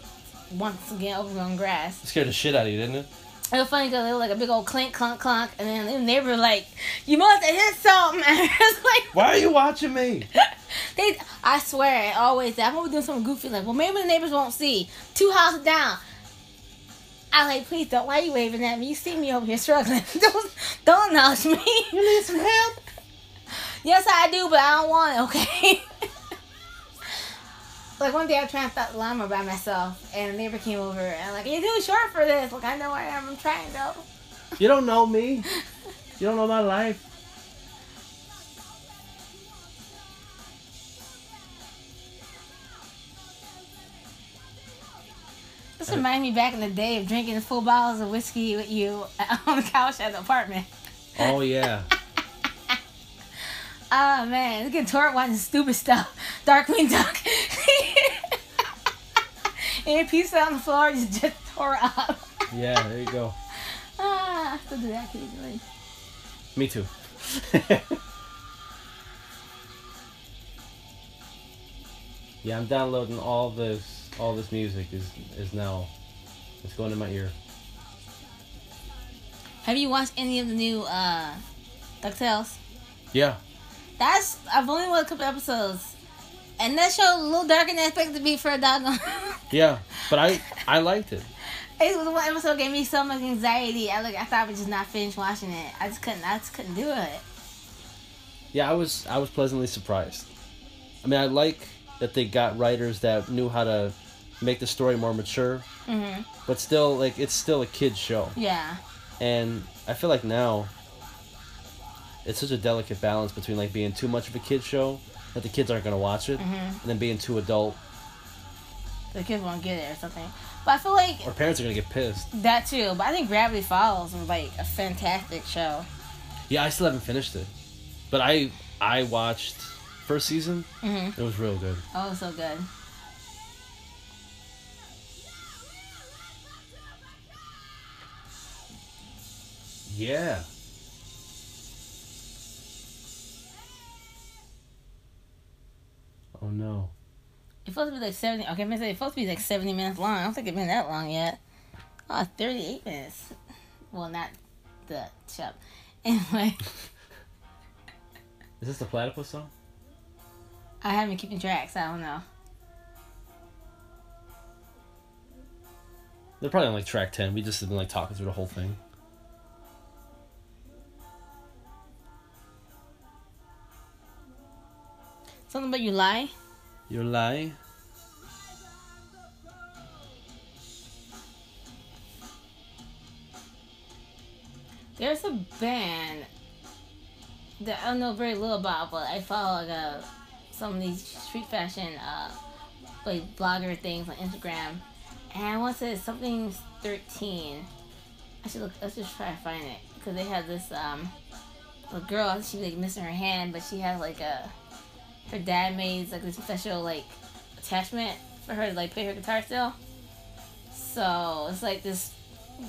once again overgrown grass. It scared the shit out of you, didn't it? It was funny because it was like a big old clink clunk clunk, and then the neighbor was like, "You must have hit something." And it's like Why are you watching me? they. I swear, it always. I'm always doing something goofy like, "Well, maybe the neighbors won't see." Two houses down. I like, please don't. Why are you waving at me? You see me over here struggling. don't don't acknowledge me. You need some help? Yes, I do, but I don't want it. Okay. Like one day I was trying to stop the by myself, and a neighbor came over, and I'm like, "You're too short for this." Like I know I am. I'm trying though. You don't know me. You don't know my life. This reminds me back in the day of drinking full bottles of whiskey with you on the couch at the apartment. Oh yeah. Oh man, look at Tor watching stupid stuff. Darkwing Duck. and pizza on the floor just just tore up. Yeah, there you go. Ah, I still do that occasionally. Me too. yeah, I'm downloading all this. All this music is is now. It's going in my ear. Have you watched any of the new uh DuckTales? Yeah. That's I've only watched a couple episodes. And that show a little darker than I expected to be for a doggone. Yeah, but I I liked it. it was one episode gave me so much anxiety. I like I thought I would just not finish watching it. I just couldn't. I just couldn't do it. Yeah, I was I was pleasantly surprised. I mean, I like that they got writers that knew how to make the story more mature, hmm but still like it's still a kids show. Yeah. And I feel like now it's such a delicate balance between like being too much of a kids show that the kids aren't gonna watch it, hmm and then being too adult The kids won't get it or something. But I feel like or parents are gonna get pissed. that too. But I think Gravity Falls was like a fantastic show. Yeah, I still haven't finished it, but I I watched first season. hmm It was real good. Oh, so good. Yeah. Oh no. It's supposed to be like 70. Okay, I'm gonna say it's supposed to be like 70 minutes long. I don't think it's been that long yet. Oh, 38 minutes. Well, not the show. Anyway, Is this the platypus song? I haven't been keeping track, so I don't know. They're probably on like track ten. We just have been like talking through the whole thing. Something about you lie? You're lying. There's a band that I know very little about, but I follow like uh, some of these street fashion uh, like blogger things on Instagram, and I want to say something thirteen. I should look. Let's just try to find it because they had this um, a girl. She like missing her hand, but she has like a her dad made like this special like attachment for her to like play her guitar still. So it's like this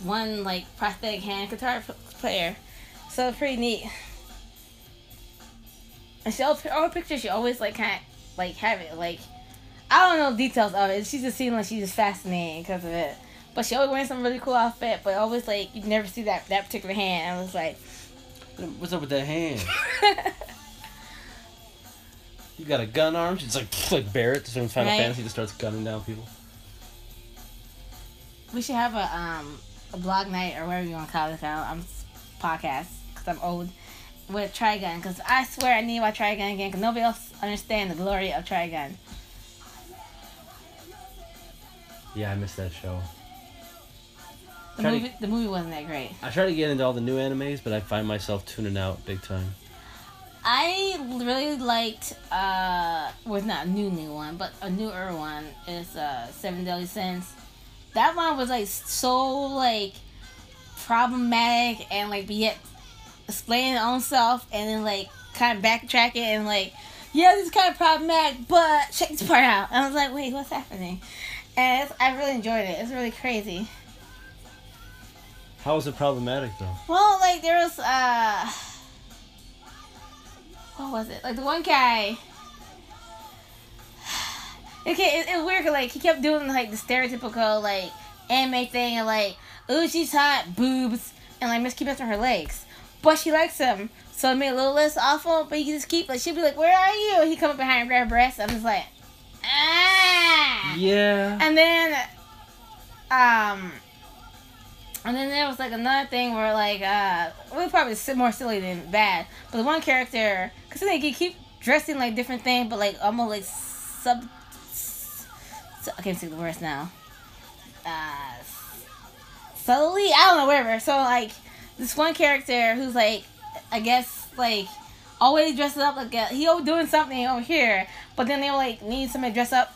one like prosthetic hand guitar p- player. So it's pretty neat. And she all, all her pictures she always like kind of like have it like I don't know details of it. She just seems like she's just fascinating because of it. But she always wearing some really cool outfit, but always like you never see that that particular hand. I was like, What's up with that hand? you got a gun arm? She's like like Barret from Final Right. Fantasy just starts gunning down people. we should have a um a blog night or whatever you want to call it. now. I'm podcast because I'm old with Trigun because I swear I need my Trigun again because nobody else understand the glory of Trigun. Yeah, I missed that show. The Try to- the movie wasn't that great. I try to get into all the new animes, but I find myself tuning out big time. I really liked uh well not a new new one, but a newer one is uh Seven Deadly Sins. That one was like so like problematic and like yet explaining own self and then like kind of backtracking and like yeah this is kind of problematic but check this part out and I was like wait what's happening and it's, I really enjoyed it it's really crazy How was it problematic though? Well, like there was uh what was it? Like the one guy Okay, it, it was weird like he kept doing like the stereotypical like anime thing and like, ooh she's hot, boobs and like miss keep messing her legs. But she likes him. So it made it a little less awful, but he just keep like she'd be like, Where are you? And he come up behind and grab her breast. I'm just like Ah Yeah. and then, um, and then there was like another thing where like uh, we probably more silly than bad, but the one character, cause then they keep dressing like different things, but like almost like sub. I can't see the words now. Uh, subtly, I don't know, whatever. So like this one character who's like, I guess like always dresses up like a, he doing something over here, but then they like need somebody to dress up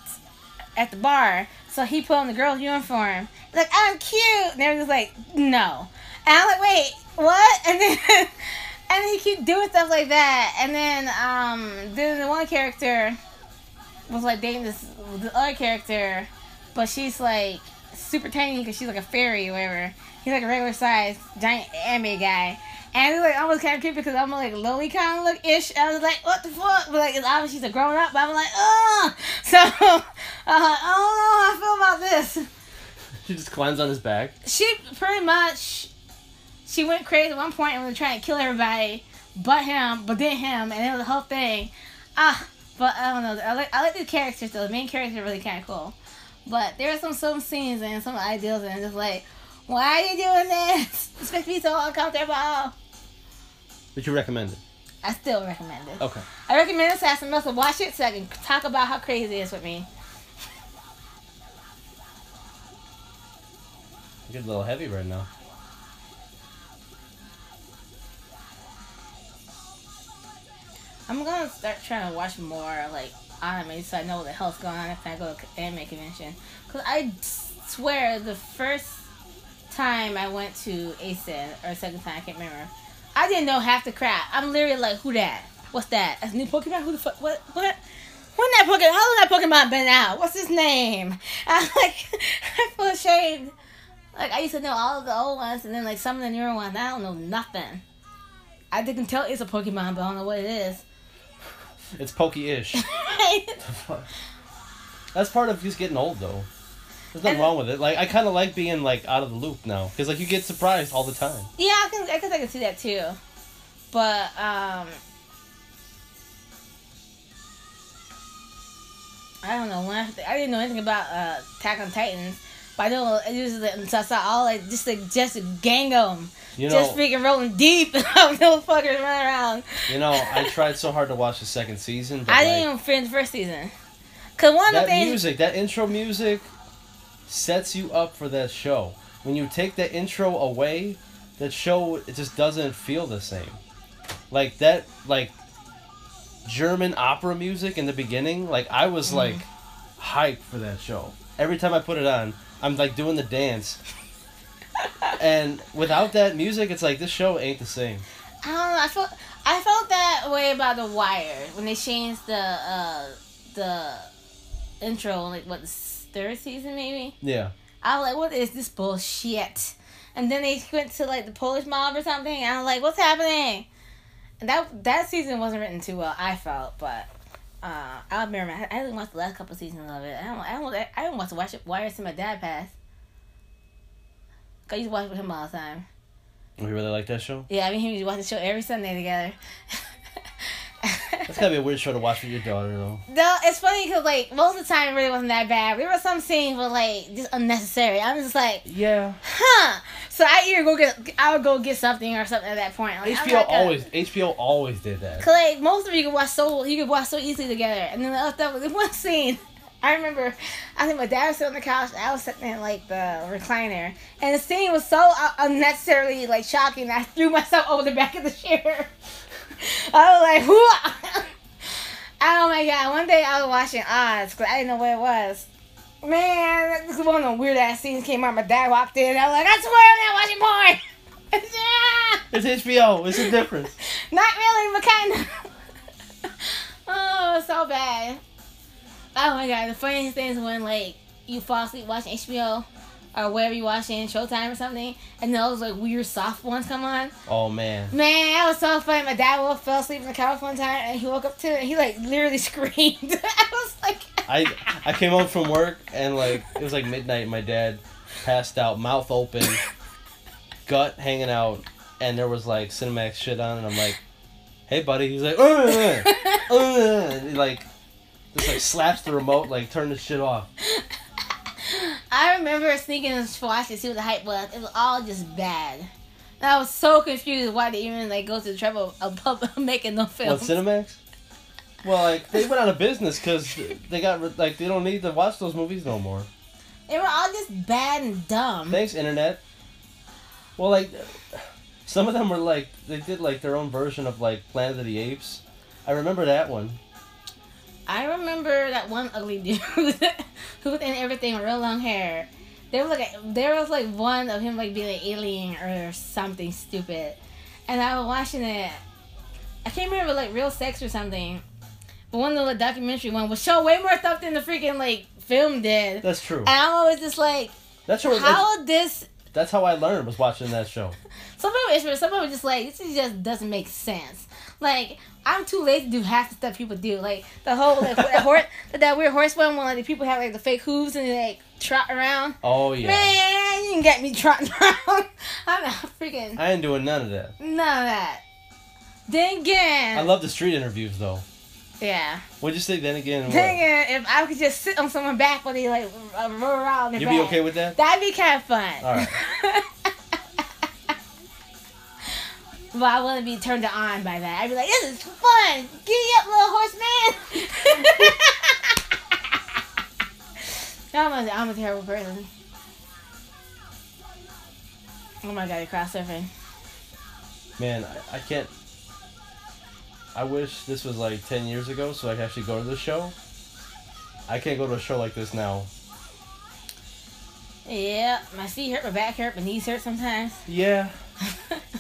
at the bar. So he put on the girl's uniform. He's like, I'm cute. And everyone's like, no. And I'm like, wait, what? And then And he keep doing stuff like that. And then um then the one character was like dating this the other character, but she's like super tiny because she's like a fairy or whatever. He's like a regular size giant anime guy. And it was like almost kind of creepy because I'm like loli kind of look ish. I was like, what the fuck? But like, it's obviously she's a grown up. But I'm like, oh. So, uh, I don't know how I feel about this. She just climbs on his back. She pretty much, she went crazy at one point and was trying to kill everybody, but him, but then him, and it was the whole thing. Ah, but I don't know. I like I like the characters though. The main character really kind of cool. But there are some some scenes and some ideals and just like, why are you doing this? This makes me so uncomfortable. But you recommend it. I still recommend it. Okay. I recommend Assassin Muscle. Watch it so I can talk about how crazy it is with me. You get a little heavy right now. I'm gonna start trying to watch more like anime so I know what the hell's going on if I go to anime convention. Cause I swear the first time I went to ACen or second time I can't remember, I didn't know half the crap. I'm literally like, who that? What's that? That's a new Pokemon. Who the fuck? What? What? When that Pokemon? How long that Pokemon been out? What's his name? I'm like, I feel ashamed. Like I used to know all of the old ones, and then like some of the newer ones, I don't know nothing. I didn't tell it's a Pokemon, but I don't know what it is. It's pokey-ish. That's part of just getting old, though. There's nothing And- wrong with it. Like I kind of like being like out of the loop now, because like you get surprised all the time. Yeah, I can. I guess I can see that too. But um, I don't know. When I, I didn't know anything about uh, Attack on Titans, but I know it was like, so I saw all like just like just a gang of them, You just freaking rolling deep, little fuckers running around. you know, I tried so hard to watch the second season, but I like, didn't even finish the first season. Cause one of the that things, music, that intro music, sets you up for that show. When you take that intro away, that show it just doesn't feel the same. Like that, like German opera music in the beginning. Like I was mm-hmm. like hyped for that show. Every time I put it on, I'm like doing the dance. and without that music, it's like this show ain't the same. I don't know. I felt I felt that way about The Wire when they changed the uh the intro like what the third season maybe. Yeah. I was like, what is this bullshit? And then they went to like the Polish mob or something. And I was like, what's happening? And that that season wasn't written too well. I felt, but uh, I remember I, I didn't watch the last couple seasons of it. I don't. I don't. I didn't watch watch it. Wire since my dad passed. 'Cause I used to watch with him all the time. We really like that show. Yeah, I mean, he used to watch the show every Sunday together. That's gotta be a weird show to watch with your daughter, though. No, it's funny because like most of the time it really wasn't that bad. There were some scenes were like just unnecessary. I'm just like, Yeah. huh. So I either go get, I would go get something or something at that point. Like, HBO not gonna- always HBO always did that. Cause like most of you could watch so you could watch so easily together, and then the other stuff. was one scene, I remember, I think my dad was sitting on the couch, and I was sitting in like the recliner, and the scene was so uh, unnecessarily like shocking. that I threw myself over the back of the chair. I was like, Whoa! oh my god! One day I was watching Oz because I didn't know what it was. Man, this is one of the weird ass scenes came out. My dad walked in. I was like, I swear I'm not watching porn. yeah. It's HBO. It's a difference. Not really, but kind of. oh, it's so bad. Oh my god, the funniest thing is when like you fall asleep watching HBO or wherever you watching Showtime or something, and those like weird soft ones come on. Oh man. Man, that was so funny. My dad woke fell asleep in the couch one time, and he woke up to it, and he like literally screamed. I was like, I I came home from work and like it was like midnight. and My dad passed out, mouth open, gut hanging out, and there was like Cinemax shit on, and I'm like, "Hey, buddy." He's like, "Uh, uh, uh," and he like just like slaps the remote, like turn this shit off. I remember sneaking and watching to see what the hype was. It was all just bad. And I was so confused why they even like go to the trouble of making no What films. Cinemax? Well, like they went out of business because they got like they don't need to watch those movies no more. They were all just bad and dumb. Thanks, internet. Well, like some of them were like they did like their own version of like Planet of the Apes. I remember that one. I remember that one ugly dude who was in everything with real long hair. There was like a, there was like one of him like being an alien or something stupid, and I was watching it. I can't remember like Real Sex or something, but one of the documentary one was show way more stuff than the freaking like film did. That's true. And I'm always just like, That's how, that's, this that's how I learned was watching that show. Some people, some people just like this just doesn't make sense. Like I'm too lazy to do half the stuff people do. Like the whole like that, horse, that weird horse one when like the people have like the fake hooves and they like trot around. Oh yeah. Man, you can get me trotting around. I'm not freaking I ain't doing none of that. none of that. Then again, I love the street interviews though. yeah. What'd you say then again? Then again, if I could just sit on someone's back while they like roll around their You be back, okay with that? That'd be kind of fun. All right. but I wouldn't be turned on by that. I'd be like, this is fun. Giddy up, little horse man. I'm, a, I'm a terrible person. Oh my god, you're cross surfing. Man, I, I can't. I wish this was like 10 years ago so I could actually go to the show. I can't go to a show like this now. Yeah, my feet hurt, my back hurt, my knees hurt sometimes. Yeah.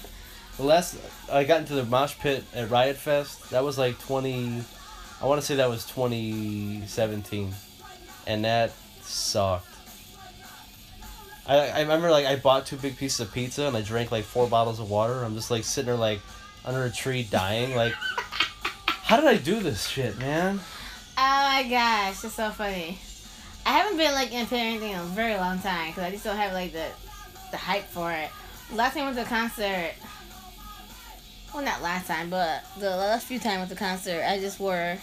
The last I got into the mosh pit at Riot Fest, that was like 20. I want to say that was 2017. And that sucked. I, I remember like I bought two big pieces of pizza and I drank like four bottles of water. I'm just like sitting there like under a tree dying. Like, how did I do this shit, man? Oh my gosh, it's so funny. I haven't been like in anything in a very long time because I just don't have like the the hype for it. Last time I went to a concert, well, not last time, but the last few times I the concert, I just wore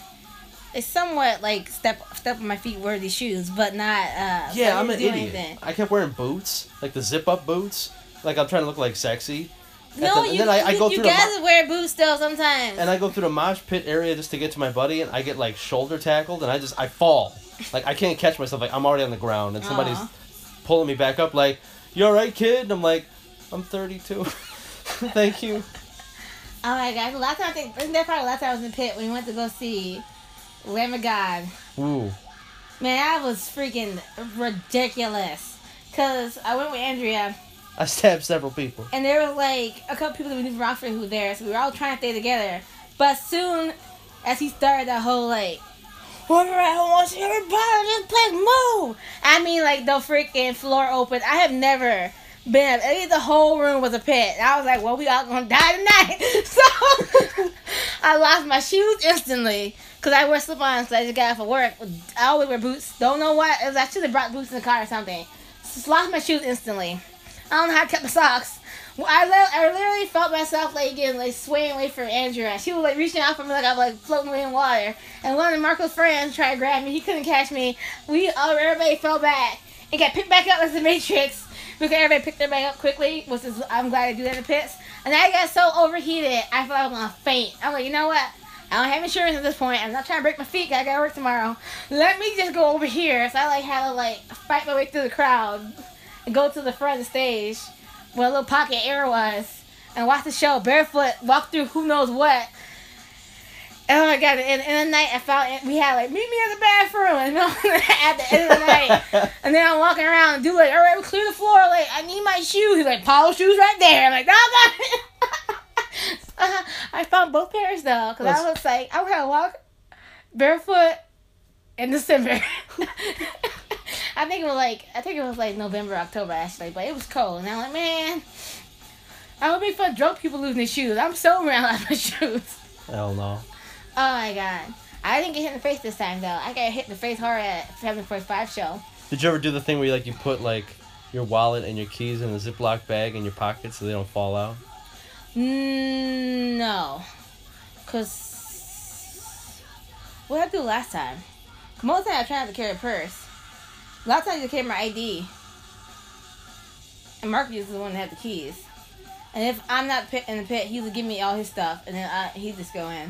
it's somewhat like step step on my feet worthy shoes, but not. Uh, Yeah, I'm an idiot. anything. I kept wearing boots, like the zip up boots. Like I'm trying to look like sexy. No, the- and you, then I- I go you through the mo- guys wear boots still sometimes. and I go through the mosh pit area just to get to my buddy, and I get like shoulder tackled, and I just I fall, like I can't catch myself, like I'm already on the ground, and somebody's Aw. pulling me back up, like you all right, kid? And I'm like, I'm 32. Thank you. Oh my god! Last time I think isn't that probably the last time I was in pit when we went to go see Lamb of God. Ooh, Man, that was freaking ridiculous. Cause I went with Andrea I stabbed several people. and there was like a couple people that we knew from Rockford who were there, so we were all trying to stay together. But soon as he started that whole like Whoever I wants everybody this place move. I mean like the freaking floor open. I have never I the whole room was a pit. And I was like, well we all gonna die tonight. So I lost my shoes instantly. Cause I wear slip-ons, so I just got off of work. I always wear boots. Don't know why. It was, I should have brought boots in the car or something. Just lost my shoes instantly. I don't know how I kept the socks. Well, I, I literally felt myself like getting like swaying away from Andrea. She was like reaching out for me like I was like floating away in water. And one of Marco's friends tried to grab me. He couldn't catch me. We all everybody fell back and got picked back up as the Matrix. Because everybody picked their bag up quickly, which is I'm glad I do that in the pits. And I got so overheated, I thought I was gonna faint. I'm like, you know what? I don't have insurance at this point. I'm not trying to break my feet. I gotta work tomorrow. Let me just go over here. So I like had to like fight my way through the crowd and go to the front of the stage where a little pocket air was and watch the show barefoot, walk through who knows what. Oh my god! And in the night, I found we had like meet me in the bathroom and at the end of the night, and then I'm walking around and do like, all right, we clear the floor. Like I need my shoes. He's like, Paul's shoes right there. I'm like, no, no. uh, I found both pairs though, cause I was like, I'm gonna walk barefoot in December. I think it was like I think it was like November, October actually, but it was cold, and I'm like, man, I would be fun drunk people losing their shoes. I'm so around out my shoes. Hell no. Oh my god. I didn't get hit in the face this time though. I got hit in the face hard at 745 show. Did you ever do the thing where you, like you put like your wallet and your keys in a Ziploc bag in your pocket so they don't fall out? Mm, no. Cause what did I do last time? Most of the time I try not to carry a purse. Last time I just carried my ID. And Mark is the one that had the keys. And if I'm not in the pit, he would give me all his stuff, and then I, he'd just go in.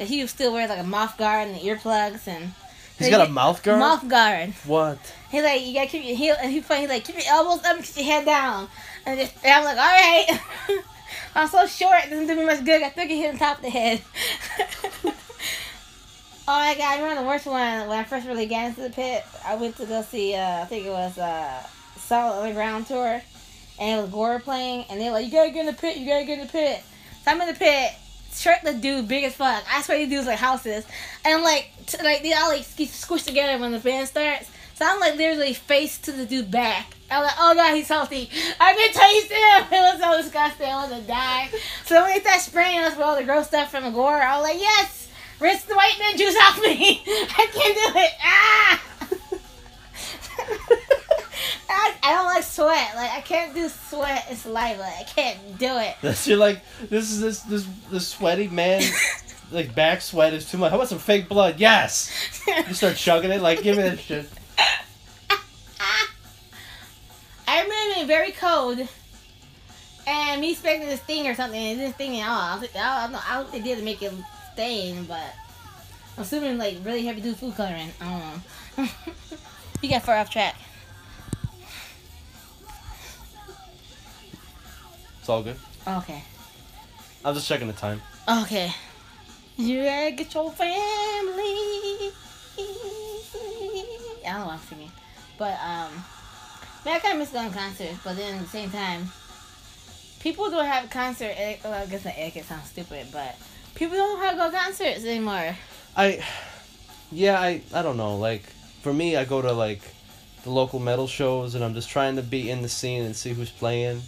Cause he still wear like a mouth guard and the earplugs and. He's got a mouth guard. Mouth guard. What? He's like, you gotta keep your heel, and he's funny. He's like, keep your elbows up, and keep your head down, and, just, and I'm like, all right. I'm so short, it doesn't do me much good. I still get hit on top of the head. oh my god, I remember the worst one when I first really got into the pit. I went to go see, uh, I think it was uh, Solid Underground tour, and it was Gwar playing, and they were like, you gotta get in the pit, you gotta get in the pit. So I'm in the pit, shirtless dude, big as fuck. I swear these dudes like houses, and like t- like they all like squish together when the band starts. So I'm like literally face to the dude back. I'm like, oh god, he's healthy. I can taste him. It was so disgusting. I want to die. So when they start spraying us with all the gross stuff from the gore, I was like, yes, rinse the white man juice off me. I can't do it. Ah. I, don't like sweat. Like I can't do sweat and saliva. I can't do it. That's you're like this is this this this sweaty man like back sweat is too much. How about some fake blood? Yes. You start chugging it like give me that shit. I remember being very cold, and me expecting this thing or something, and it didn't sting at oh, all. I, was, I, don't know, I don't think they did to make it stain, but I'm assuming like really heavy duty food coloring. I don't know. you got far off track. It's all good. Okay. I'm just checking the time. Okay. You gotta get your family. I don't know what I'm singing. But, um, man, I kind of miss going to concerts, but then at the same time, people don't have concert, well, I guess the etiquette sounds stupid, but people don't know how to go to concerts anymore. I yeah, I I don't know. Like for me, I go to like the local metal shows and I'm just trying to be in the scene and see who's playing.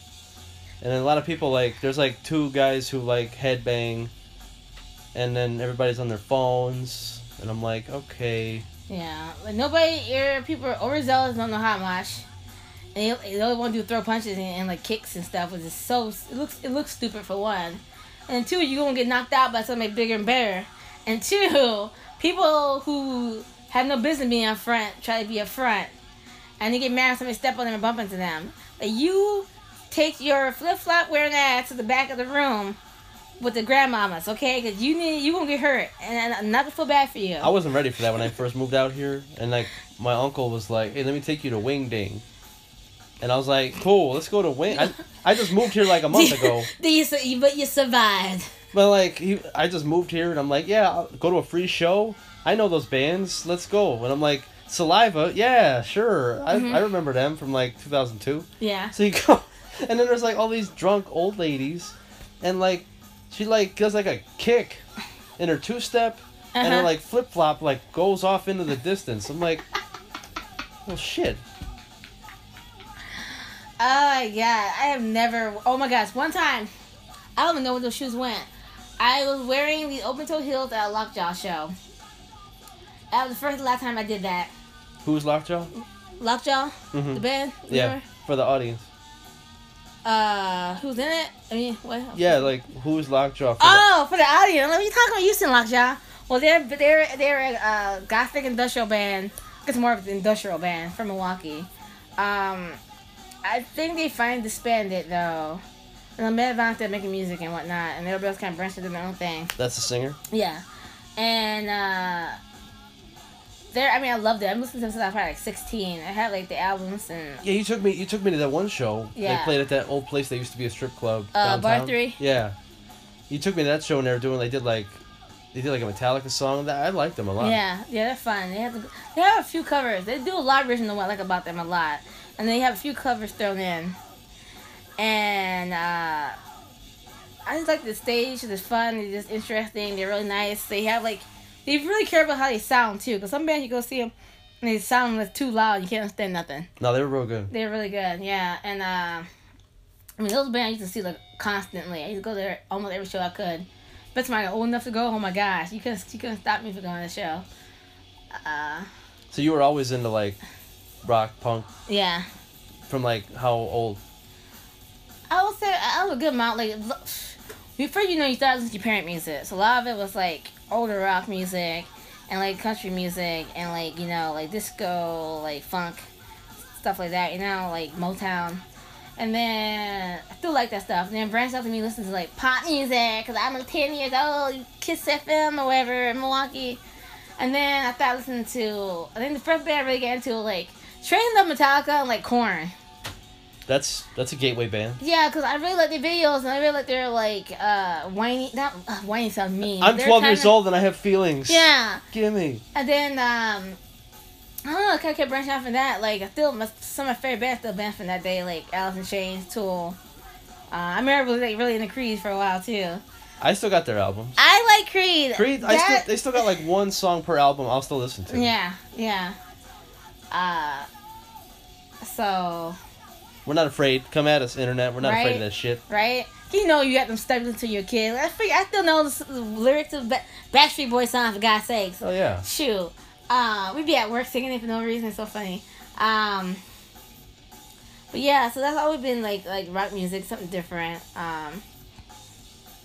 And then a lot of people like there's like two guys who like headbang and then everybody's on their phones and I'm like, okay. Yeah, like nobody, your people are overzealous, don't know how much. And they, they want to do throw punches and, and like kicks and stuff, which is so it looks it looks stupid for one, and two you're gonna get knocked out by somebody bigger and better, and two people who have no business being up front try to be up front, and they get mad when somebody step on them and bump into them. Like you take your flip flop wearing ass to the back of the room with the grandmamas, okay? Because you need you gonna get hurt, and I'm not gonna feel bad for you. I wasn't ready for that when I first moved out here and like my uncle was like, "Hey, let me take you to Wing Ding." And I was like, "Cool, let's go to Wing." I, I just moved here like a month ago. You, but you survived. But like he, I just moved here and I'm like, yeah, I'll go to a free show. I know those bands. Let's go. And I'm like, Saliva, yeah, sure. Mhm. I, I remember them from like 2002. Yeah. So you go, and then there's like all these drunk old ladies, and like she like does like a kick in her two step, and her Uh-huh. like flip flop like goes off into the distance. I'm like, well shit. Oh my god, I have never. Oh my gosh, one time, I don't even know where those shoes went. I was wearing the open toe heels at a Lockjaw show. That was the first and last time I did that. Who's Lockjaw? Lockjaw, Mhm. the band. Yeah, remember? for the audience. Uh, who's in it? I mean, what? Yeah, like who's Lockjaw? For the- Oh, for the audience. let me talk talking about? Houston Lockjaw. Well, they're they're they're a uh, gothic industrial band. It's more of an industrial band from Milwaukee. Um, I think they finally disbanded though. And I'm mad about them making music and whatnot, and everybody else kind of branched into their own thing. That's the singer. Yeah, and uh, they're. I mean, I loved it. I listened to them since I was probably like 16. I had like the albums and Yeah, you took me. You took me to that one show. Yeah. They played at that old place that used to be a strip club. Uh, Bar. Three? Yeah. You took me to that show and they were doing. They did like, they did like a Metallica song. That I liked them a lot. Yeah, yeah, they're fun. They have they have a few covers. They do a lot of original. What I like about them a lot, and they have a few covers thrown in. And uh, I just like the stage. It's fun. It's just interesting. They're really nice. They have like they really care about how they sound too. Cause some bands you go see them and they sound like too loud. You can't understand nothing. No, they were real good. They're really good. Yeah, and uh, I mean those bands I used to see like constantly. I used to go there almost every show I could. But somebody old enough to go. Oh my gosh, you couldn't you couldn't stop me from going to the show. Uh, So you were always into like, rock punk yeah. from like how old? I would say I was a good amount. Like before you know, you start listening to your parent music. So a lot of it was like older rock music and like country music and like you know like disco, like funk, stuff like that. You know, like Motown. And then I still like that stuff. And then branched out to me listening to like pop music because I'm like 10 years old, Kiss FM or whatever in Milwaukee. And then I started listening to, I think the first band I really got into like Train Love Metallica and like Korn. That's that's a gateway band. Yeah, because I really like the videos and I really like their like uh whiny not uh, whiny sounds mean. I'm They're 12 years kinda- old and I have feelings. Yeah, Gimme. and then um I don't know, I kind of kept branching off from that. Like I still my, some of my favorite bands still band from that day, like Alice in Chains, Tool, Uh, I remember like really into Creed for a while too. I still got their albums. I like Creed. Creed, I That- still, they still got like one song per album. I'll still listen to. Yeah, yeah. Uh, so We're not afraid. Come at us, internet. We're not afraid of that shit. right, you know you got them stuck into your kid. I figure I still know the, lyrics of ba- Backstreet Boys song for God's sakes. Oh yeah. Shoot. Uh, we be at work singing it for no reason. It's so funny. Um, but yeah, so that's always been like like rock music, something different. Um,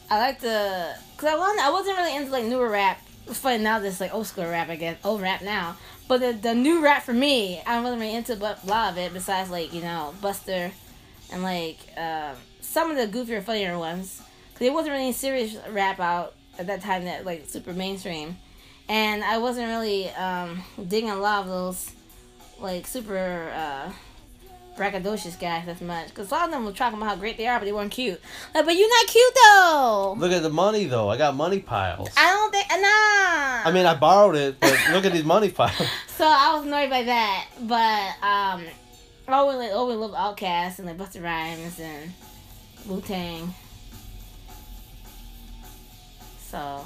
I like the cause I wasn't I wasn't really into like newer rap. It's funny now this like old school rap I guess old rap now. But the the new rap for me, I wasn't really into but a lot of it. Besides like you know Busta, and like um, some of the goofier, funnier ones. Cause there wasn't really serious rap out at that time that like super mainstream and I wasn't really um, digging a lot of those like super uh, braggadocious guys as much because a lot of them were talking about how great they are, but they weren't cute. Like, but you're not cute though. Look at the money though. I got money piles. I don't think nah. I mean, I borrowed it, but look at these money piles. so I was annoyed by that, but um, I always like always love Outkast and like Busta Rhymes and Wu Tang. So.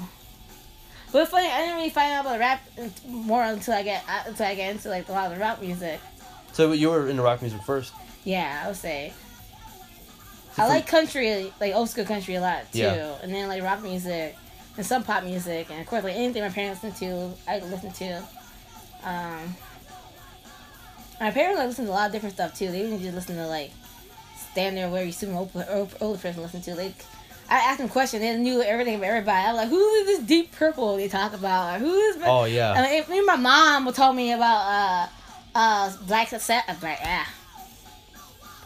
But funny, I didn't really find out about rap more until I get until I get into like a lot of the rock music. So you were into rock music first. Yeah, I would say. So I like country, like old school country a lot too, Yeah. and then like rock music and some pop music, and of course like anything my parents listen to, I listen to. Um, my parents like listen to a lot of different stuff too. They didn't just listen to like stand there where you assume old, old, person listen to. Like I asked them questions, they knew everything about everybody. I was like, who is this deep purple they talk about? Or who is? Oh yeah. I mean, even my mom would told me about uh uh Black a Sabbath. Black ah.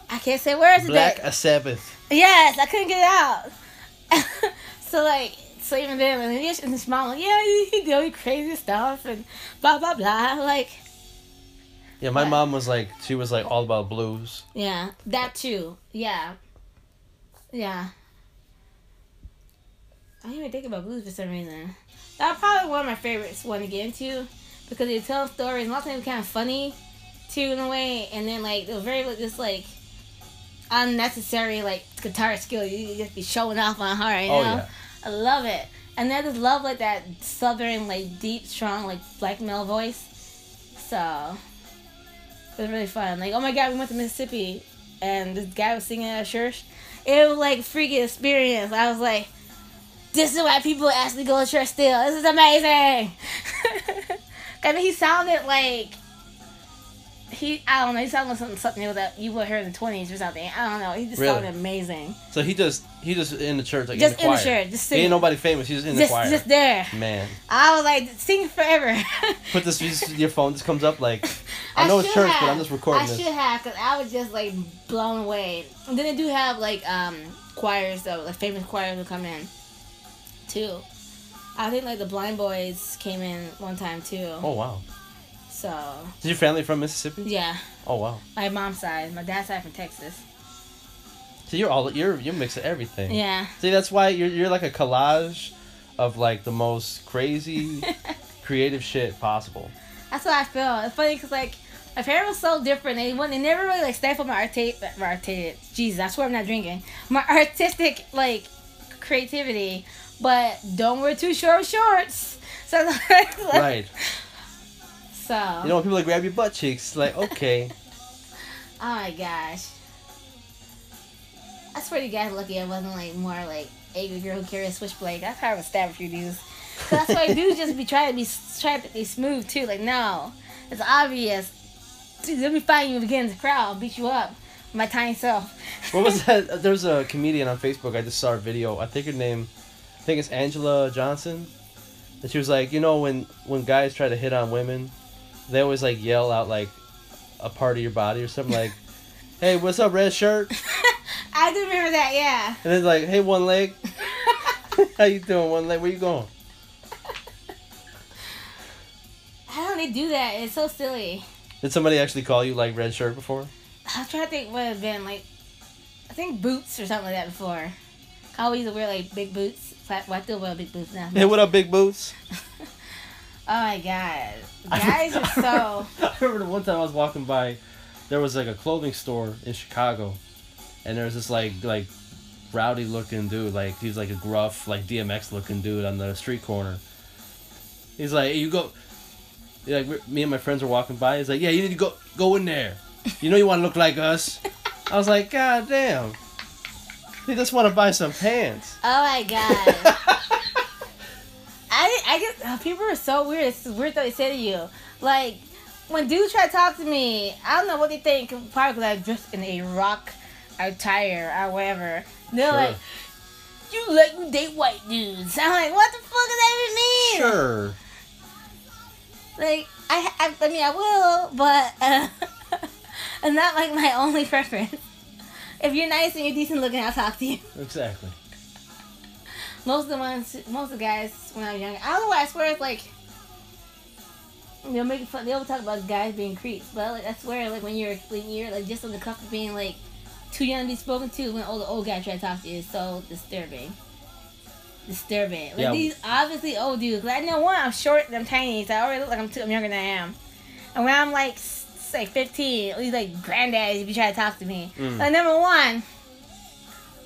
I can't say words Black today. a Sabbath. Yes, I couldn't get it out. so like, so even then, and his and his mom, like, yeah, he, he doing crazy stuff and blah blah blah. Like, Yeah, my What? mom was like, she was like all about blues. yeah, that too. Yeah, yeah. I didn't even think about blues for some reason. That's probably one of my favorites one to get into because they tell stories and a lot of times kind of funny too in a way, and then like they're very like just like unnecessary like guitar skill. You, you just be showing off on her, you oh, know. Oh yeah. I love it. And I just love like that southern, like deep, strong, like black male voice. So it was really fun. Like, oh my god, we went to Mississippi and this guy was singing at a church. It was like freaking experience. I was like, this is why people actually go to church still. This is amazing. I mean, he sounded like he. I don't know. He sounded like something something that you would hear in the twenties or something. I don't know. He just Really? sounded amazing. So he just he just in the church like Just in the in the church, just he singing. ain't nobody famous. He's just in the just, choir. just there. Man, I was like, sing forever. put this your phone just comes up like I know it's church, but. I'm just recording I this. should have, cause I was just like blown away. And then they do have like um choirs though, like famous choirs will come in, too. I think like the Blind Boys came in one time too. Oh wow. So Is your family from Mississippi? yeah, Oh wow. my mom's side, my dad's side from Texas. So you're all you're you mix of everything. Yeah. See, that's why you're you're like a collage of like the most crazy, creative shit possible. That's what I feel. It's funny because like my parents were so different. They wouldn't- they never really like stifled my artistic, my artistic. Jesus, I swear I'm not drinking. My artistic like creativity, but don't wear too short shorts. So like, Right. So You know people like grab your butt cheeks, like okay. oh my gosh. I swear to God, lucky I wasn't like more like angry girl who carried a switchblade. That's how I would stab a few dudes. 'Cause That's why dudes just be trying to be trying to be smooth too. Like no, it's obvious. Dude, let me find you again in the crowd. I'll beat you up. My tiny self. What was that? There's a comedian on Facebook. I just saw her video. I think her name, think it's Angela Johnson. And she was like, you know, when when guys try to hit on women, they always like yell out like a part of your body or something like, "Hey, what's up, red shirt?" I do remember that. Yeah. And then like, "Hey, one leg, how you doing, one leg? Where you going?" How do they do that? It's so silly. Did somebody actually call you like red shirt before? I was trying to think what it been like. I think boots or something like that before. I always wear like big boots. I still wear big boots now. Hey, what up, big boots? Oh my god, guys are so. I remember the one time I was walking by, there was like a clothing store in Chicago, and there was this like like rowdy looking dude. Like he was like a gruff, like DMX looking dude on the street corner. He's like, "You go." Like me and my friends were walking by. He's like, "Yeah, you need to go go in there. You know you want to look like us." I was like, "God damn." He just want to buy some pants. Oh my god. I I get uh, people are so weird. It's weird that they say to you. Like when dudes try to talk to me, I don't know what they think. Probably because I dress in a rock attire or whatever. They're Sure. like, "You let you date white dudes." I'm like, "What the fuck does that even mean?" Sure. Like I, I, I mean, I will, but uh, it's not like my only preference. If you're nice and you're decent looking, I'll talk to you. Exactly. Most of the ones, most of the guys when I was younger, I don't know why. I swear it's like they'll make fun. They'll talk about guys being creeps, but like I swear, like when you're when you're like just on the cusp of being like too young to be spoken to, when all the old guys try to talk to you, is so disturbing. Disturbing. Like Yeah. these obviously old dudes. 'cause I know one, I'm short and I'm tiny, so I already look like I'm too I'm younger than I am. And when I'm like s- say 15, He's like granddad, if you try to talk to me. Mm. Like number one.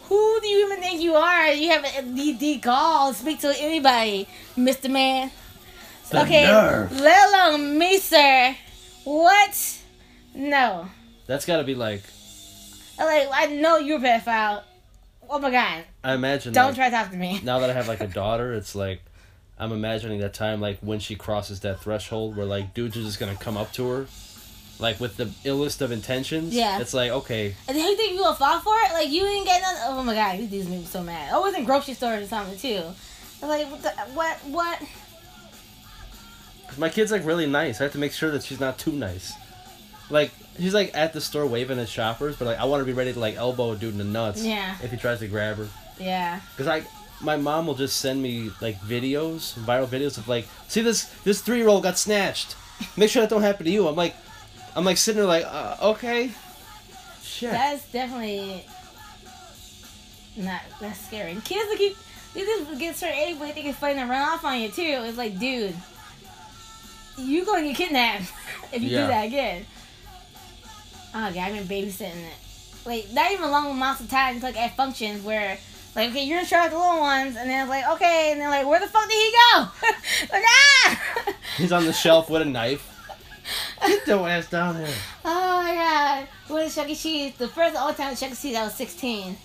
Who do you even think you are? You have a, the, the gall to speak to anybody, Mr. Man. The okay, nerve. let alone me, sir. What? No. That's got to be like. Like, I know you're a pedophile. Oh my god. I imagine. Don't like, try to talk to me. now that I have like a daughter, it's like I'm imagining that time like when she crosses that threshold where like dudes are just gonna come up to her, like with the illest of intentions. Yeah. It's like okay, And then you think you gonna fall for it? Like, you ain't get nothing. Oh my god, these dudes make me so mad. I was in grocery stores or something too. I was like, what? The, what? What? 'cause my kid's like really nice. I have to make sure that she's not too nice. Like she's like at the store waving at shoppers, but like I want to be ready to like elbow a dude in the nuts. Yeah. If he tries to grab her, Yeah. because I. My mom will just send me like videos, viral videos of like, see this this three year old got snatched. Make sure that don't happen to you. I'm like, I'm like sitting there like, uh, okay, shit. That's definitely not. That's scary. Kids will keep. They just get certain age where they can find and run off on you too. It's like, dude, you gonna get kidnapped if you Yeah. do that again. Oh god, I've been babysitting it. Like not even long amounts of time. It's like at functions where. Like okay, you're in charge of the little ones, and then it's like okay, and then like where the fuck did he go? like ah! He's on the shelf with a knife. Get your ass down here. Oh my god. We went to Chuck E. Cheese. The first all time at Chuck E. Cheese, I was 16.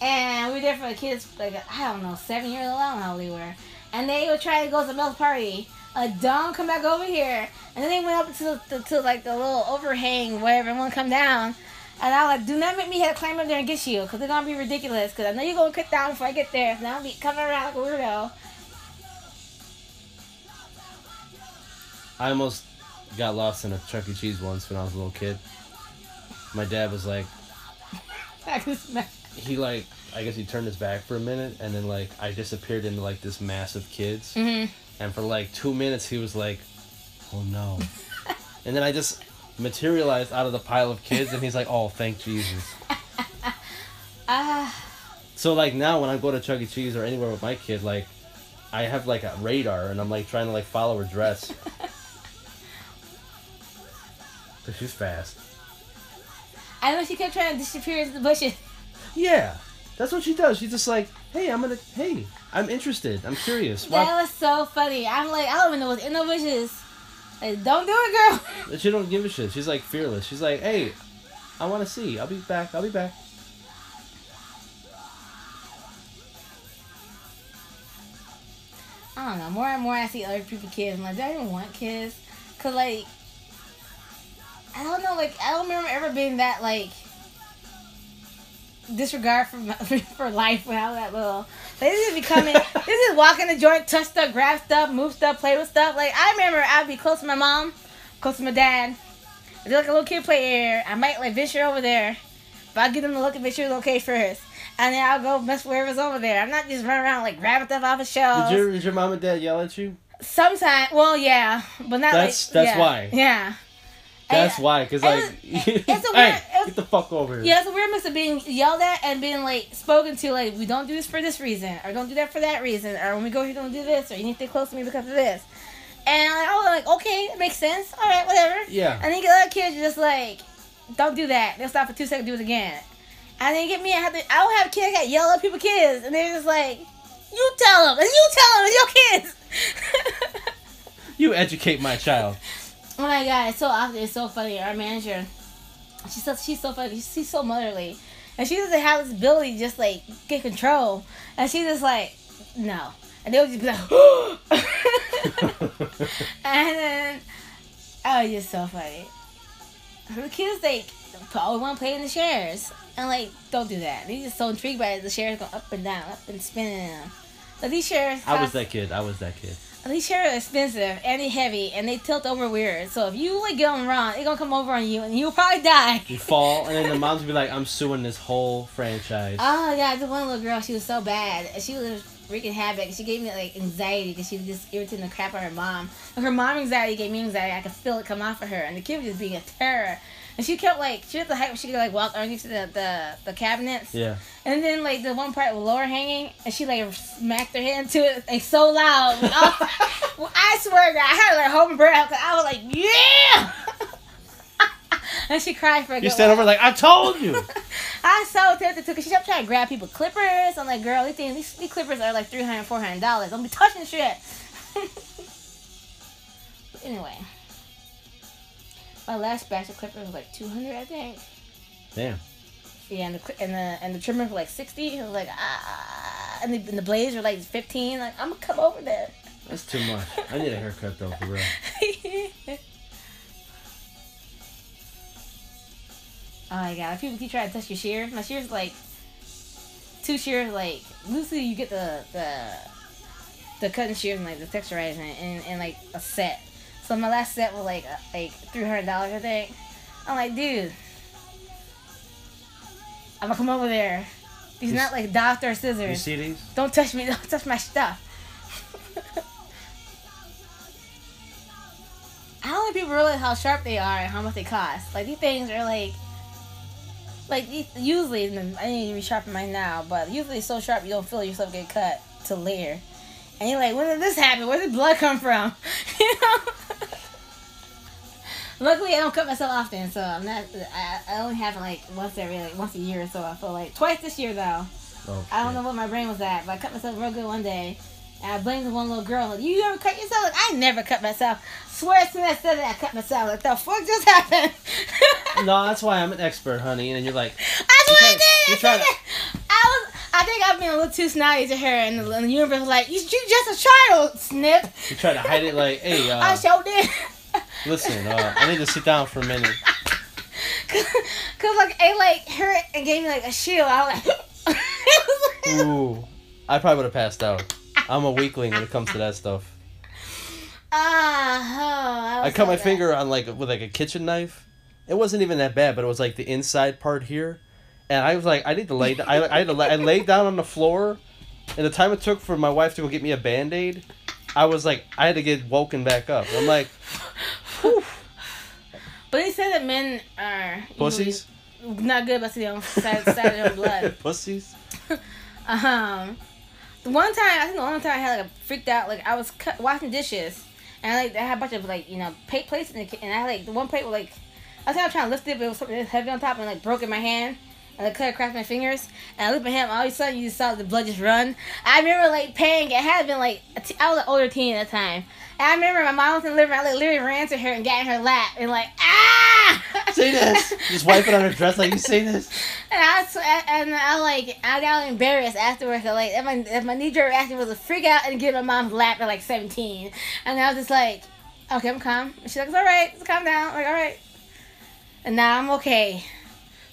And we were there for the kids, like, I don't know, seven years old. I don't know how old they were. And they were trying to go to the milk party. A dumb come back over here. And then they went up to, the, to like the little overhang, wherever, and want to come down. And I was like, do not make me have to climb up there and get you, because they're going to be ridiculous. Because I know you're going to cut down before I get there. And I'll be coming around like a weirdo. I almost got lost in a Chuck E. Cheese once when I was a little kid. My dad was like, I can smell. he like, I guess he turned his back for a minute, and then like I disappeared into like this mass of kids, Mhm. and for like two minutes he was like, oh no, and then I just materialized out of the pile of kids, and he's like, oh thank Jesus. Ah. So like now when I go to Chuck E. Cheese or anywhere with my kid, like I have like a radar and I'm like trying to like follow her dress. Cause she's fast. I know she kept trying to disappear into the bushes. Yeah, that's what she does. She's just like, hey, I'm gonna, hey, I'm interested. I'm curious. Why? That was so funny. I'm like, I don't even know what's in the bushes. Like, don't do it, girl. She don't give a shit. She's like fearless. She's like, hey, I want to see. I'll be back. I'll be back. I don't know. More and more I see other people kids. I'm like, do I even want kids? Cause like, I don't know. Like, I don't remember ever being that like disregard for my, for life when I was that little. They just be coming. this is walking the joint, touch stuff, grab stuff, move stuff, play with stuff. Like I remember I'd be close to my mom, close to my dad. I do like a little kid play area. I might like venture over there, but I'll get them to look and make sure it's okay first. And then I'll go mess with whoever's over there. I'm not just running around like grabbing stuff off the shelves. Did your did your mom and dad yell at you? Sometimes, well, yeah, but not That's- like. that's yeah, why. Yeah. That's And- why. Cause like, it's a hey, it's- get the fuck over here. Yeah, it's a weird mix of being yelled at and being like spoken to. Like, we don't do this for this reason, or don't do that for that reason, or when we go here, don't do this, or you need to stay close to me because of this. And I was oh, like, okay, it makes sense. All right, whatever. Yeah. And then you get other kids just like, don't do that. They'll stop for two seconds, do it again. And they get me, I have to, I don't have kids, I got yell at people kids. And they're just like, you tell them, and you tell them, it's your kids. You educate my child. Oh my god, it's so often, it's so funny. Our manager, she's so, she's so funny, she's so motherly. And she doesn't have this ability to just like get control. And she's just like, no. And they'll just be like, and then, oh, it's just so funny. The kids, like, always want to play in the chairs. And, like, don't do that. They're just so intrigued by it. The chairs go up and down, up and spinning. But these chairs. I was that kid. I was that kid. These chairs are expensive and they heavy and they tilt over weird. So if you like get them wrong, they're gonna come over on you and you'll probably die. You fall, and then the moms would be like, "I'm suing this whole franchise." Oh yeah, this one little girl, she was so bad. She was wreaking havoc. She gave me like anxiety because she was just irritating the crap out of her mom. Her mom anxiety gave me anxiety. I could feel it come off of her. And the kid was just being a terror. And she kept like she was the height where she could like walk underneath the, the the cabinets. Yeah. And then like the one part with lower hanging, and she like smacked her head into it like so loud. I, well, I swear, to God, I had like hold my breath because I was like, yeah. and she cried for a You stand over like, "I told you." I so tempted to because she kept trying to grab people clippers. I'm like, girl, these things, these, these clippers are like 300 400 dollars. Don't be touching shit. Anyway, my last batch of clippers was like 200, I think. Damn. Yeah, and the and the and the trimmers were like 60. It was like ah, and the, and the blades were like 15. Like I'm gonna come over there. That's too much. I need a haircut though, for real. Oh my god, people keep trying to touch your shears. My shears like two shears like usually you get the the the cutting shears and like the texturizing and, and like a set. So my last set was like uh, like three hundred dollars I think. I'm like, dude, I'm gonna come over there. These You not like doctor scissors. You see these? Don't touch me. Don't touch my stuff. I don't think people realize how sharp they are and how much they cost. Like these things are like, like usually I didn't even sharpen mine now, but usually it's so sharp you don't feel yourself get cut to layer. And you're like, when did this happen? Where did blood come from? you know. Luckily, I don't cut myself often, so I'm not. I, I only have like once every like once a year or so. I feel like twice this year though. Oh, I don't know what my brain was at, but I cut myself real good one day. And I blamed the one little girl. Like, you ever cut yourself? Like, I never cut myself. Swear as soon as I said it, I cut myself. Like, the fuck just happened? No, that's why I'm an expert, honey. And you're like, That's what I did. you're I, trying that. I was. I think I've been a little too snotty to her, and the, and the universe was like, "You, you just a child, snip." you try to hide it. Like, hey, I uh, showed did. Listen, uh, I need to sit down for a minute. Cause like it like hurt and gave me like a shield. I was like, was like Ooh, I probably would have passed out. I'm a weakling when it comes to that stuff. ah, oh, I cut my finger on like with like a kitchen knife. It wasn't even that bad, but it was like the inside part here, and I was like, I need to lay. I, I had to lay, I laid down on the floor, and the time it took for my wife to go get me a band aid, I was like, I had to get woken back up. I'm like, But they said that men are pussies, usually not good about their own side, side of their own blood. pussies. Um, the one time I think the only time I had like a freaked out like I was cut, washing dishes and I, like I had a bunch of like you know plate plates in the and I had like the one plate was like I think I was trying to lift it but it was something heavy on top and like broke in my hand and like cut across my fingers and I looked at him all of a sudden you just saw the blood just run. I remember like paying it had been like a t- I was an older teen at the time. And I remember my mom was in the living room. I like literally ran to her and got in her lap and like ah. Say this. Just wipe it on her dress like you say this. And I was, and I like I got embarrassed afterwards. I, like if my if my knee jerk reaction was to freak out and get my mom's lap at like seventeen, and I was just like, okay, I'm calm. And she's like, it's all right, calm down. I'm like all right, and now I'm okay.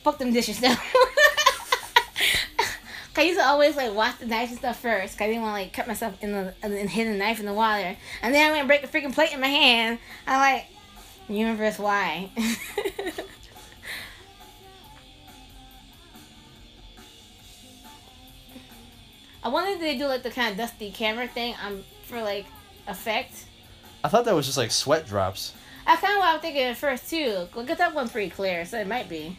Fuck them dishes now. I used to always like wash the knife and stuff first. 'cause I didn't want to like cut myself in the and hit the knife in the water. And then I went and break the freaking plate in my hand. I'm like, universe, why? I wonder if they do like the kind of dusty camera thing um for like effect. I thought that was just like sweat drops. That's kind of what I was thinking at first too. Look at that one pretty clear, so it might be.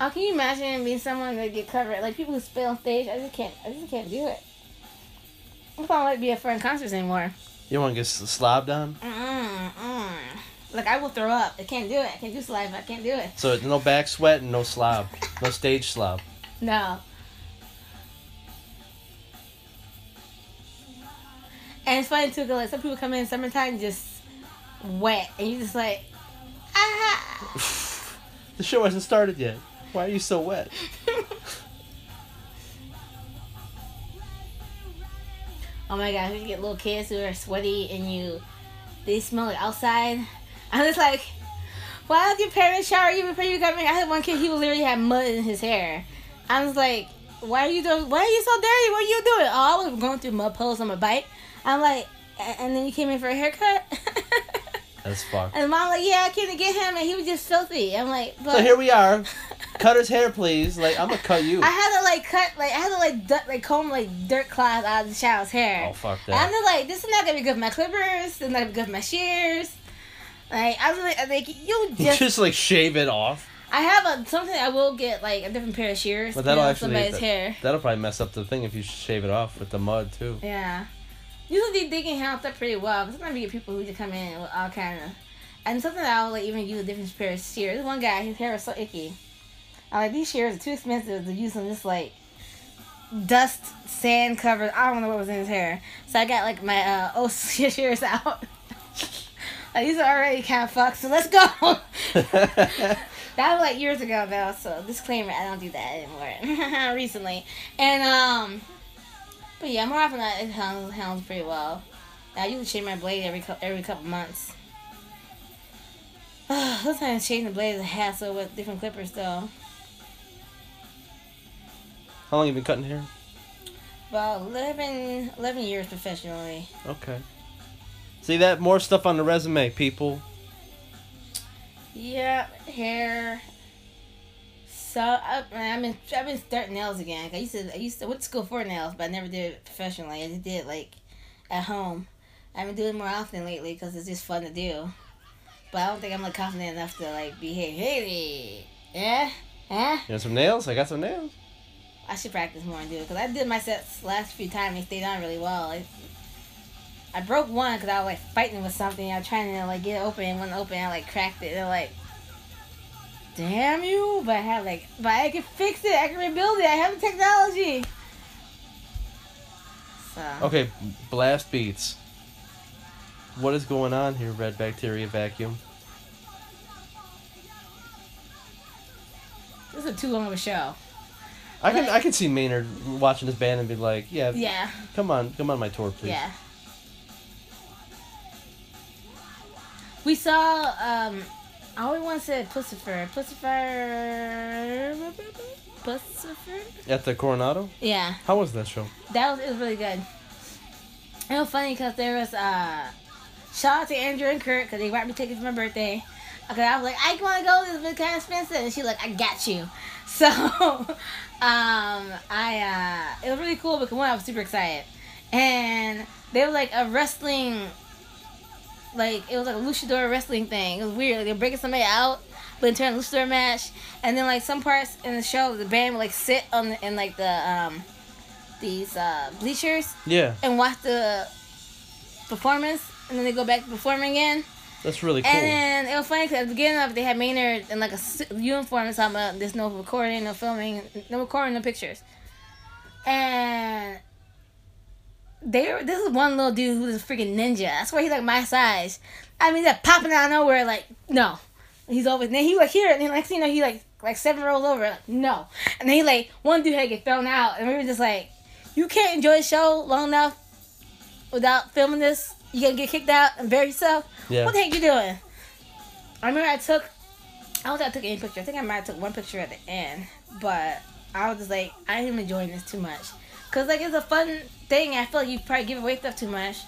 Oh, can you imagine being someone that get covered like people who spit on stage? I just can't. I just can't do it. I don't want to be a friend concerts anymore. You want to get slobbed on? Mm mm. Like I will throw up. I can't do it. I can't do saliva. I can't do it. So no back sweat and no slob, no stage slob. No. And it's funny too, 'cause, like some people come in summertime just wet, and you just like, ah. The show hasn't started yet. Why are you so wet? oh my gosh, you get little kids who are sweaty and you, they smell like outside. I'm just like, why don't your parents shower you before you come in? I had one kid, he literally had mud in his hair. I was like, why are you doing? Why are you so dirty? What are you doing? Oh, I was going through mud puddles on my bike. I'm like, and then you came in for a haircut. That's fucked. and mom like, yeah, I came to get him, and he was just filthy. I'm like, but So here we are. Cut his hair, please. Like I'm gonna cut you. I had to like cut, like I had to like du- like comb like dirt clods out of the child's hair. Oh fuck And I'm that. just like, this is not gonna be good for my clippers. This is not gonna be good for my shears. Like I was like, like you Just, just. like shave it off. I have a something I will get like a different pair of shears. But you that'll know, actually somebody's that, hair. that'll probably mess up the thing if you shave it off with the mud too. Yeah. Usually they can handle that pretty well. Sometimes you get people who just come in with all kind of. And something that I'll like even use a different pair of shears. This one guy, his hair was so icky. I'm like, these shears are too expensive to use on this like dust, sand covered. I don't know what was in his hair. So I got like my uh, old shears out. like, these are already kind of fucked, so let's go. That was like years ago though, so disclaimer, I don't do that anymore. Recently. And um but yeah, more often that it handles, handles pretty well. I usually change my blade every every couple months. Sometimes changing the blade is a hassle with different clippers though. How long have you been cutting hair? About 11, 11 years professionally. Okay. See that more stuff on the resume, people. Yeah, hair. So I, I've been I've been starting nails again. I used to I used to went to school for nails, but I never did it professionally. I just did it like at home. I've been doing it more often lately because it's just fun to do. But I don't think I'm like confident enough to like be hey hey yeah yeah. You want some nails? I got some nails. I should practice more and do it because I did my sets last few times. And they stayed on really well. I, I broke one because I was like fighting with something. I was trying to like get it open and when open, I like cracked it. They're like, damn you! But I had like, but I can fix it. I can rebuild it. I have the technology. So Okay, blast beats. What is going on here, Red Bacteria Vacuum? this is too long of a show. I can I can see Maynard watching this band and be like, yeah, Yeah, come on, come on my tour, please. yeah. We saw. um I always want to say Puscifer. Puscifer. Puscifer. At the Coronado. Yeah. How was that show? That was it was really good. It was funny because there was uh shout out to Andrew and Kurt because they bought me tickets for my birthday. Okay, I was like, I want to go. This is kind of expensive, and she like, I got you. So, um, I uh, it was really cool because one, I was super excited, and they were like a wrestling, like it was like a luchador wrestling thing. It was weird. Like, they were breaking somebody out, but in turn luchador match, and then like some parts in the show, the band would like sit on the, in like the um these uh, bleachers Yeah, and watch the performance, and then they go back to performing again. That's really cool. And it was funny because at the beginning of it, they had Maynard in like a uniform and talking about uh, there's no recording, no filming, no recording, no pictures. And they this is one little dude who's a freaking ninja. That's why he's like my size. I mean, they're popping out of nowhere, like, no. He's over. Then he like here, and then next you know, he like like seven rolls over, like no. And then he like one dude had to get thrown out, and we were just like, you can't enjoy the show long enough without filming this. You gonna get kicked out and bury yourself. Yeah. What the heck you doing? I remember I took. I don't think I took any picture. I think I might have took one picture at the end, but I was just like, I am enjoying this too much, cause like it's a fun thing. I feel like you probably give away stuff too much,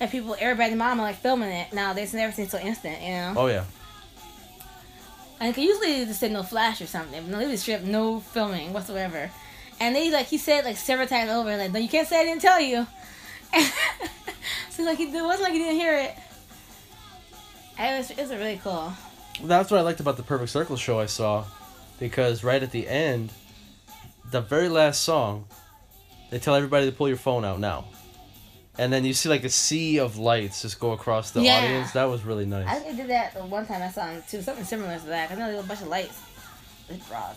and people, everybody, mama like filming it Now nowadays, and everything's so instant, you know. oh yeah. And they usually just say no flash or something. But no, they just straight up no filming whatsoever. And they like he said like several times over like no you can't say I didn't tell you. so like he, it wasn't like he didn't hear it. It was it was really cool. That's what I liked about the Perfect Circle show I saw, because right at the end, the very last song, they tell everybody to pull your phone out now. and then you see like a sea of lights just go across the Yeah. audience. That was really nice. I think they did that the one time I saw them too. Something similar to that. I know there was a bunch of lights. It's broad.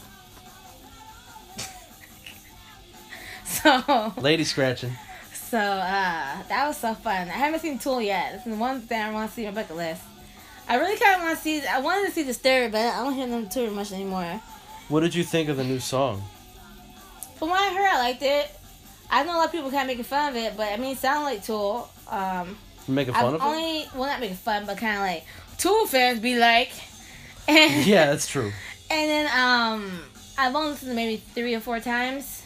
so Lady scratching. So uh that was so fun. I haven't seen Tool yet. It's the one thing I want to see on my bucket list. I really kind of want to see. I wanted to see the Disturbed, but I don't hear them tour much anymore. What did you think of the new song? From what I heard, I liked it. I know a lot of people kind of making fun of it, but I mean, it sounded like Tool. Um, making fun I've of it? only well not making fun, but kind of like Tool fans be like. And, Yeah, that's true. And then um, I've only listened to maybe three or four times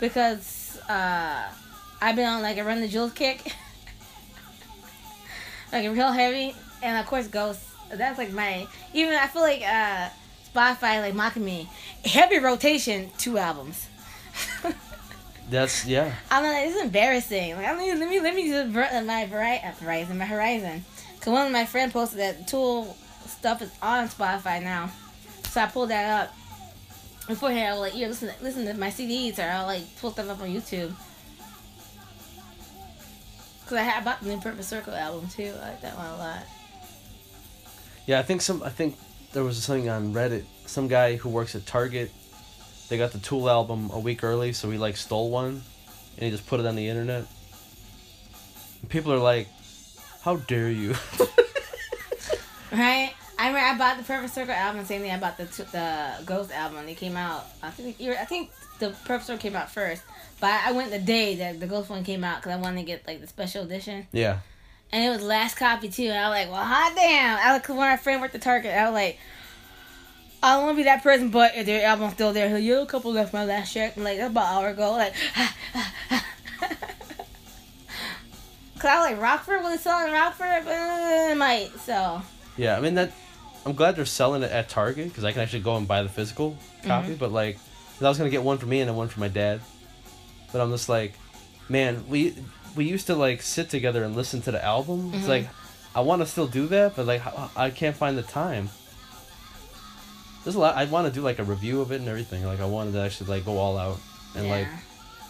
because uh, I've been on like a Run the Jewels kick, like a real heavy, and of course Ghost. That's like my even I feel like uh, Spotify like mocking me. Heavy rotation, two albums. That's yeah. I'm like, is embarrassing. Like, I mean, let me let me just ver- my vari- uh, my Horizon. Cause one of my friends posted that Tool stuff is on Spotify now, so I pulled that up. Beforehand, I was like, yeah, listen, listen to my CDs, or I'll like pull stuff up on YouTube. Cause I, had, I bought the Perfect Circle album too. I like that one a lot. Yeah, I think some. I think there was something on Reddit. Some guy who works at Target, they got the Tool album a week early, so he like stole one, and he just put it on the internet. And people are like, "How dare you?" Right? I remember I bought the Perfect Circle album. Same thing. I bought the the Ghost album. They came out. I think I think the Perfect Circle came out first, but I went the day that the Ghost one came out because I wanted to get like the special edition, yeah. and it was last copy too. And I was like, well, hot damn! I was, when my friend worked at Target, I was like. I don't want to be that person, but if their album's still there, you a couple left my last check. I'm like, that's about an hour ago. Like, Cause I was like Rockford was selling Rockford, but uh, it might so. Yeah, I mean that. I'm glad they're selling it at Target because I can actually go and buy the physical copy. But like, I was gonna get one for me and then one for my dad. But I'm just like, man, we we used to like sit together and listen to the album. It's mm-hmm. like, I want to still do that, but like I- can't find the time. There's a lot. I want to do like a review of it and everything. Like I wanted to actually like go all out and like, Yeah.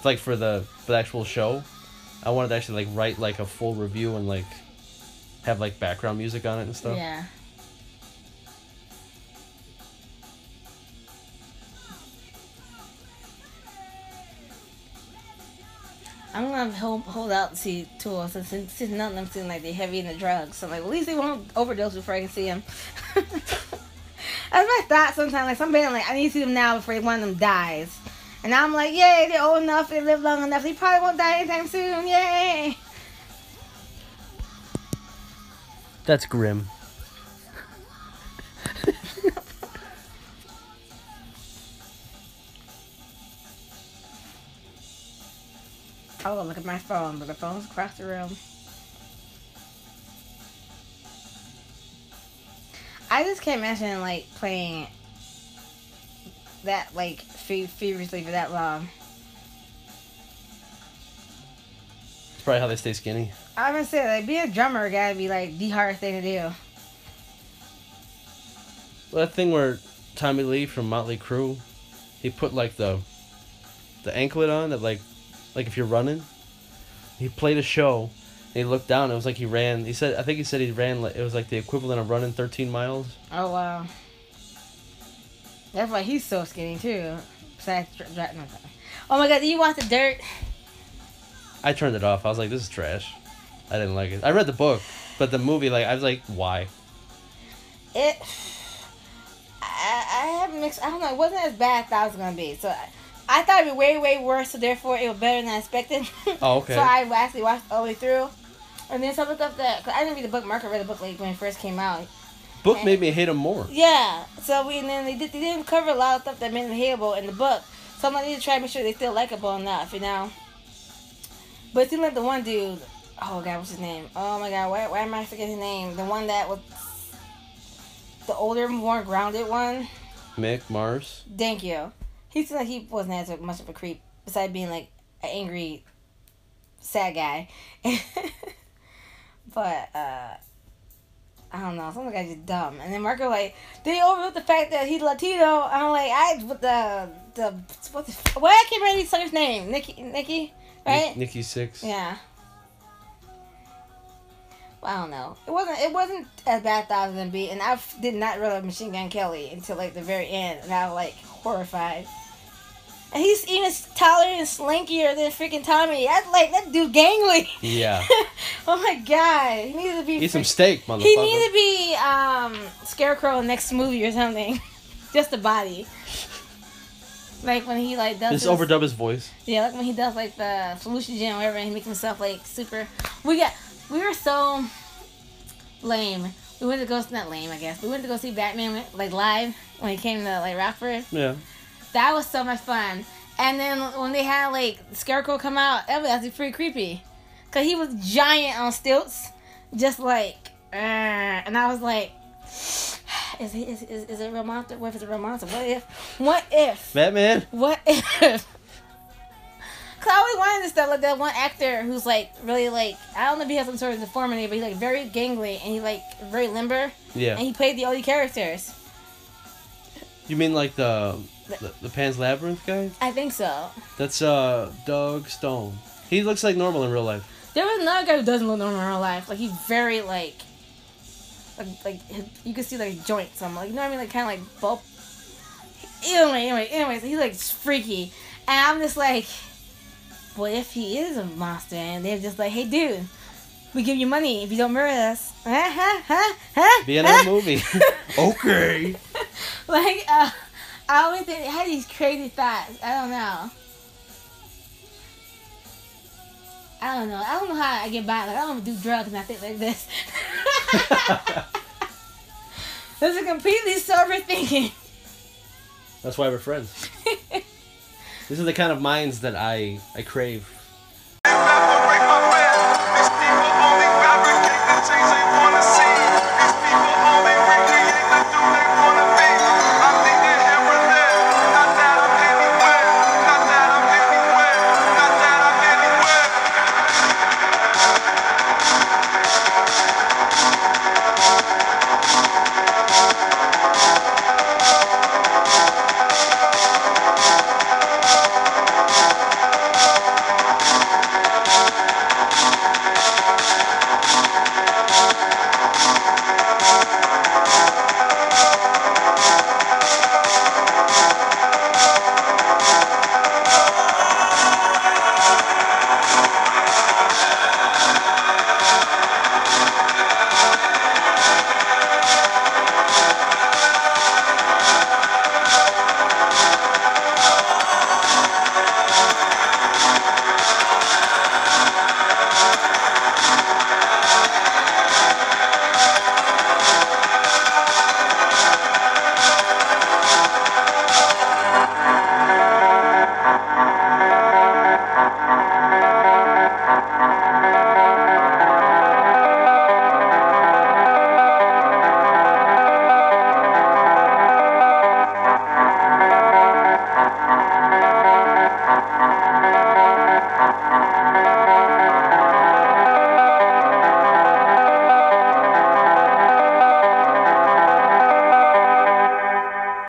like for the for the actual show, I wanted to actually like write like a full review and like have like background music on it and stuff. Yeah. I'm gonna hold, hold out to see Tool since, since since none of them seem like they're heavy in the drugs. So I'm like, at least they won't overdose before I can see them. That's my thought sometimes. Like some band, like I need to see them now before one of them dies. And I'm like, yay, they're old enough, they live long enough, they probably won't die anytime soon. Yay! That's grim. Oh, look at my phone, but the phone's across the room. I just can't imagine like playing that like fe- furiously for that long. It's probably how they stay skinny. I'm gonna say like being a drummer gotta be like the hardest thing to do. Well, that thing where Tommy Lee from Motley Crue, he put like the the anklet on that like like if you're running. He played a show. And he looked down. It was like he ran. He said, I think he said he ran. It was like the equivalent of running 13 miles. Oh wow. That's why he's so skinny too. Besides, dr- dr- no, sorry. oh my god, do you watch the dirt? I turned it off. I was like, this is trash. I didn't like it. I read the book, but the movie, like, I was like, why? It. I, I have mixed. I don't know. It wasn't as bad as I thought it was gonna be. So I, I thought it'd be way way worse. So therefore, it was better than I expected. Oh, okay. so I actually watched all the way through, and then some of the stuff that cause I didn't read the book. Marco read the book like when it first came out. Book made me hate him more. Yeah. So we and then they did they didn't cover a lot of stuff that made him hateable in the book. So I'm gonna need to try to make sure they still likable enough, you know. But it seemed like the one dude. Oh god, what's his name? Oh my god, why, why am I forgetting his name? The one that was the older, more grounded one. Mick Mars. Thank you. He seemed like he wasn't as much of a creep, besides being like an angry, sad guy. but uh I don't know. Some of the guys just dumb. And then Marco like they overlooked the fact that he's Latino. I'm like I with the the what the why I can't remember his son's name Nikki Nikki right Nikki Sixx. yeah I don't know. It wasn't. It wasn't as bad as gonna be, and I f- did not realize Machine Gun Kelly until like the very end, and I was like horrified. And he's even taller and slinkier than freaking Tommy. That's like that dude gangly. Yeah. oh my god, he needs to be. Eat some steak, motherfucker. he needs to be um Scarecrow in next movie or something. Just the body. Like when he like does Just his- overdub his voice. yeah, like when he does like the solution gym or whatever, and he makes himself like super. We got we were so lame. We went to go not lame, I guess. We went to go see Batman like live when he came to like Rockford. Yeah. That was so much fun. And then when they had like Scarecrow come out, that was actually pretty creepy, cause he was giant on stilts, just like, uh, and I was like. Is, he, is, is, is it a real monster? What if it's a real monster? What if? What if? Batman. What if? Cause I always wanted to stuff like that one actor who's like really like I don't know if he has some sort of deformity, but he's like very gangly and he like very limber Yeah. and he played the oldie characters. You mean like the the, the Pan's Labyrinth guy? I think so. That's uh Doug Jones. He looks like normal in real life. There was another guy who doesn't look normal in real life. Like he's very like, like like you can see like joints. I'm like you know what I mean, like kind of like bulb. Anyway, anyway, anyways, he's like freaky, and I'm just like, what if he is a monster? And they're just like, hey, dude, we give you money if you don't murder us. Be in our movie. okay. like uh, I always think had these crazy thoughts. I don't know. I don't know. I don't know how I get by. Like I don't do drugs and I think like this. this is completely sober thinking. That's why we're friends. These are the kind of minds that I I crave.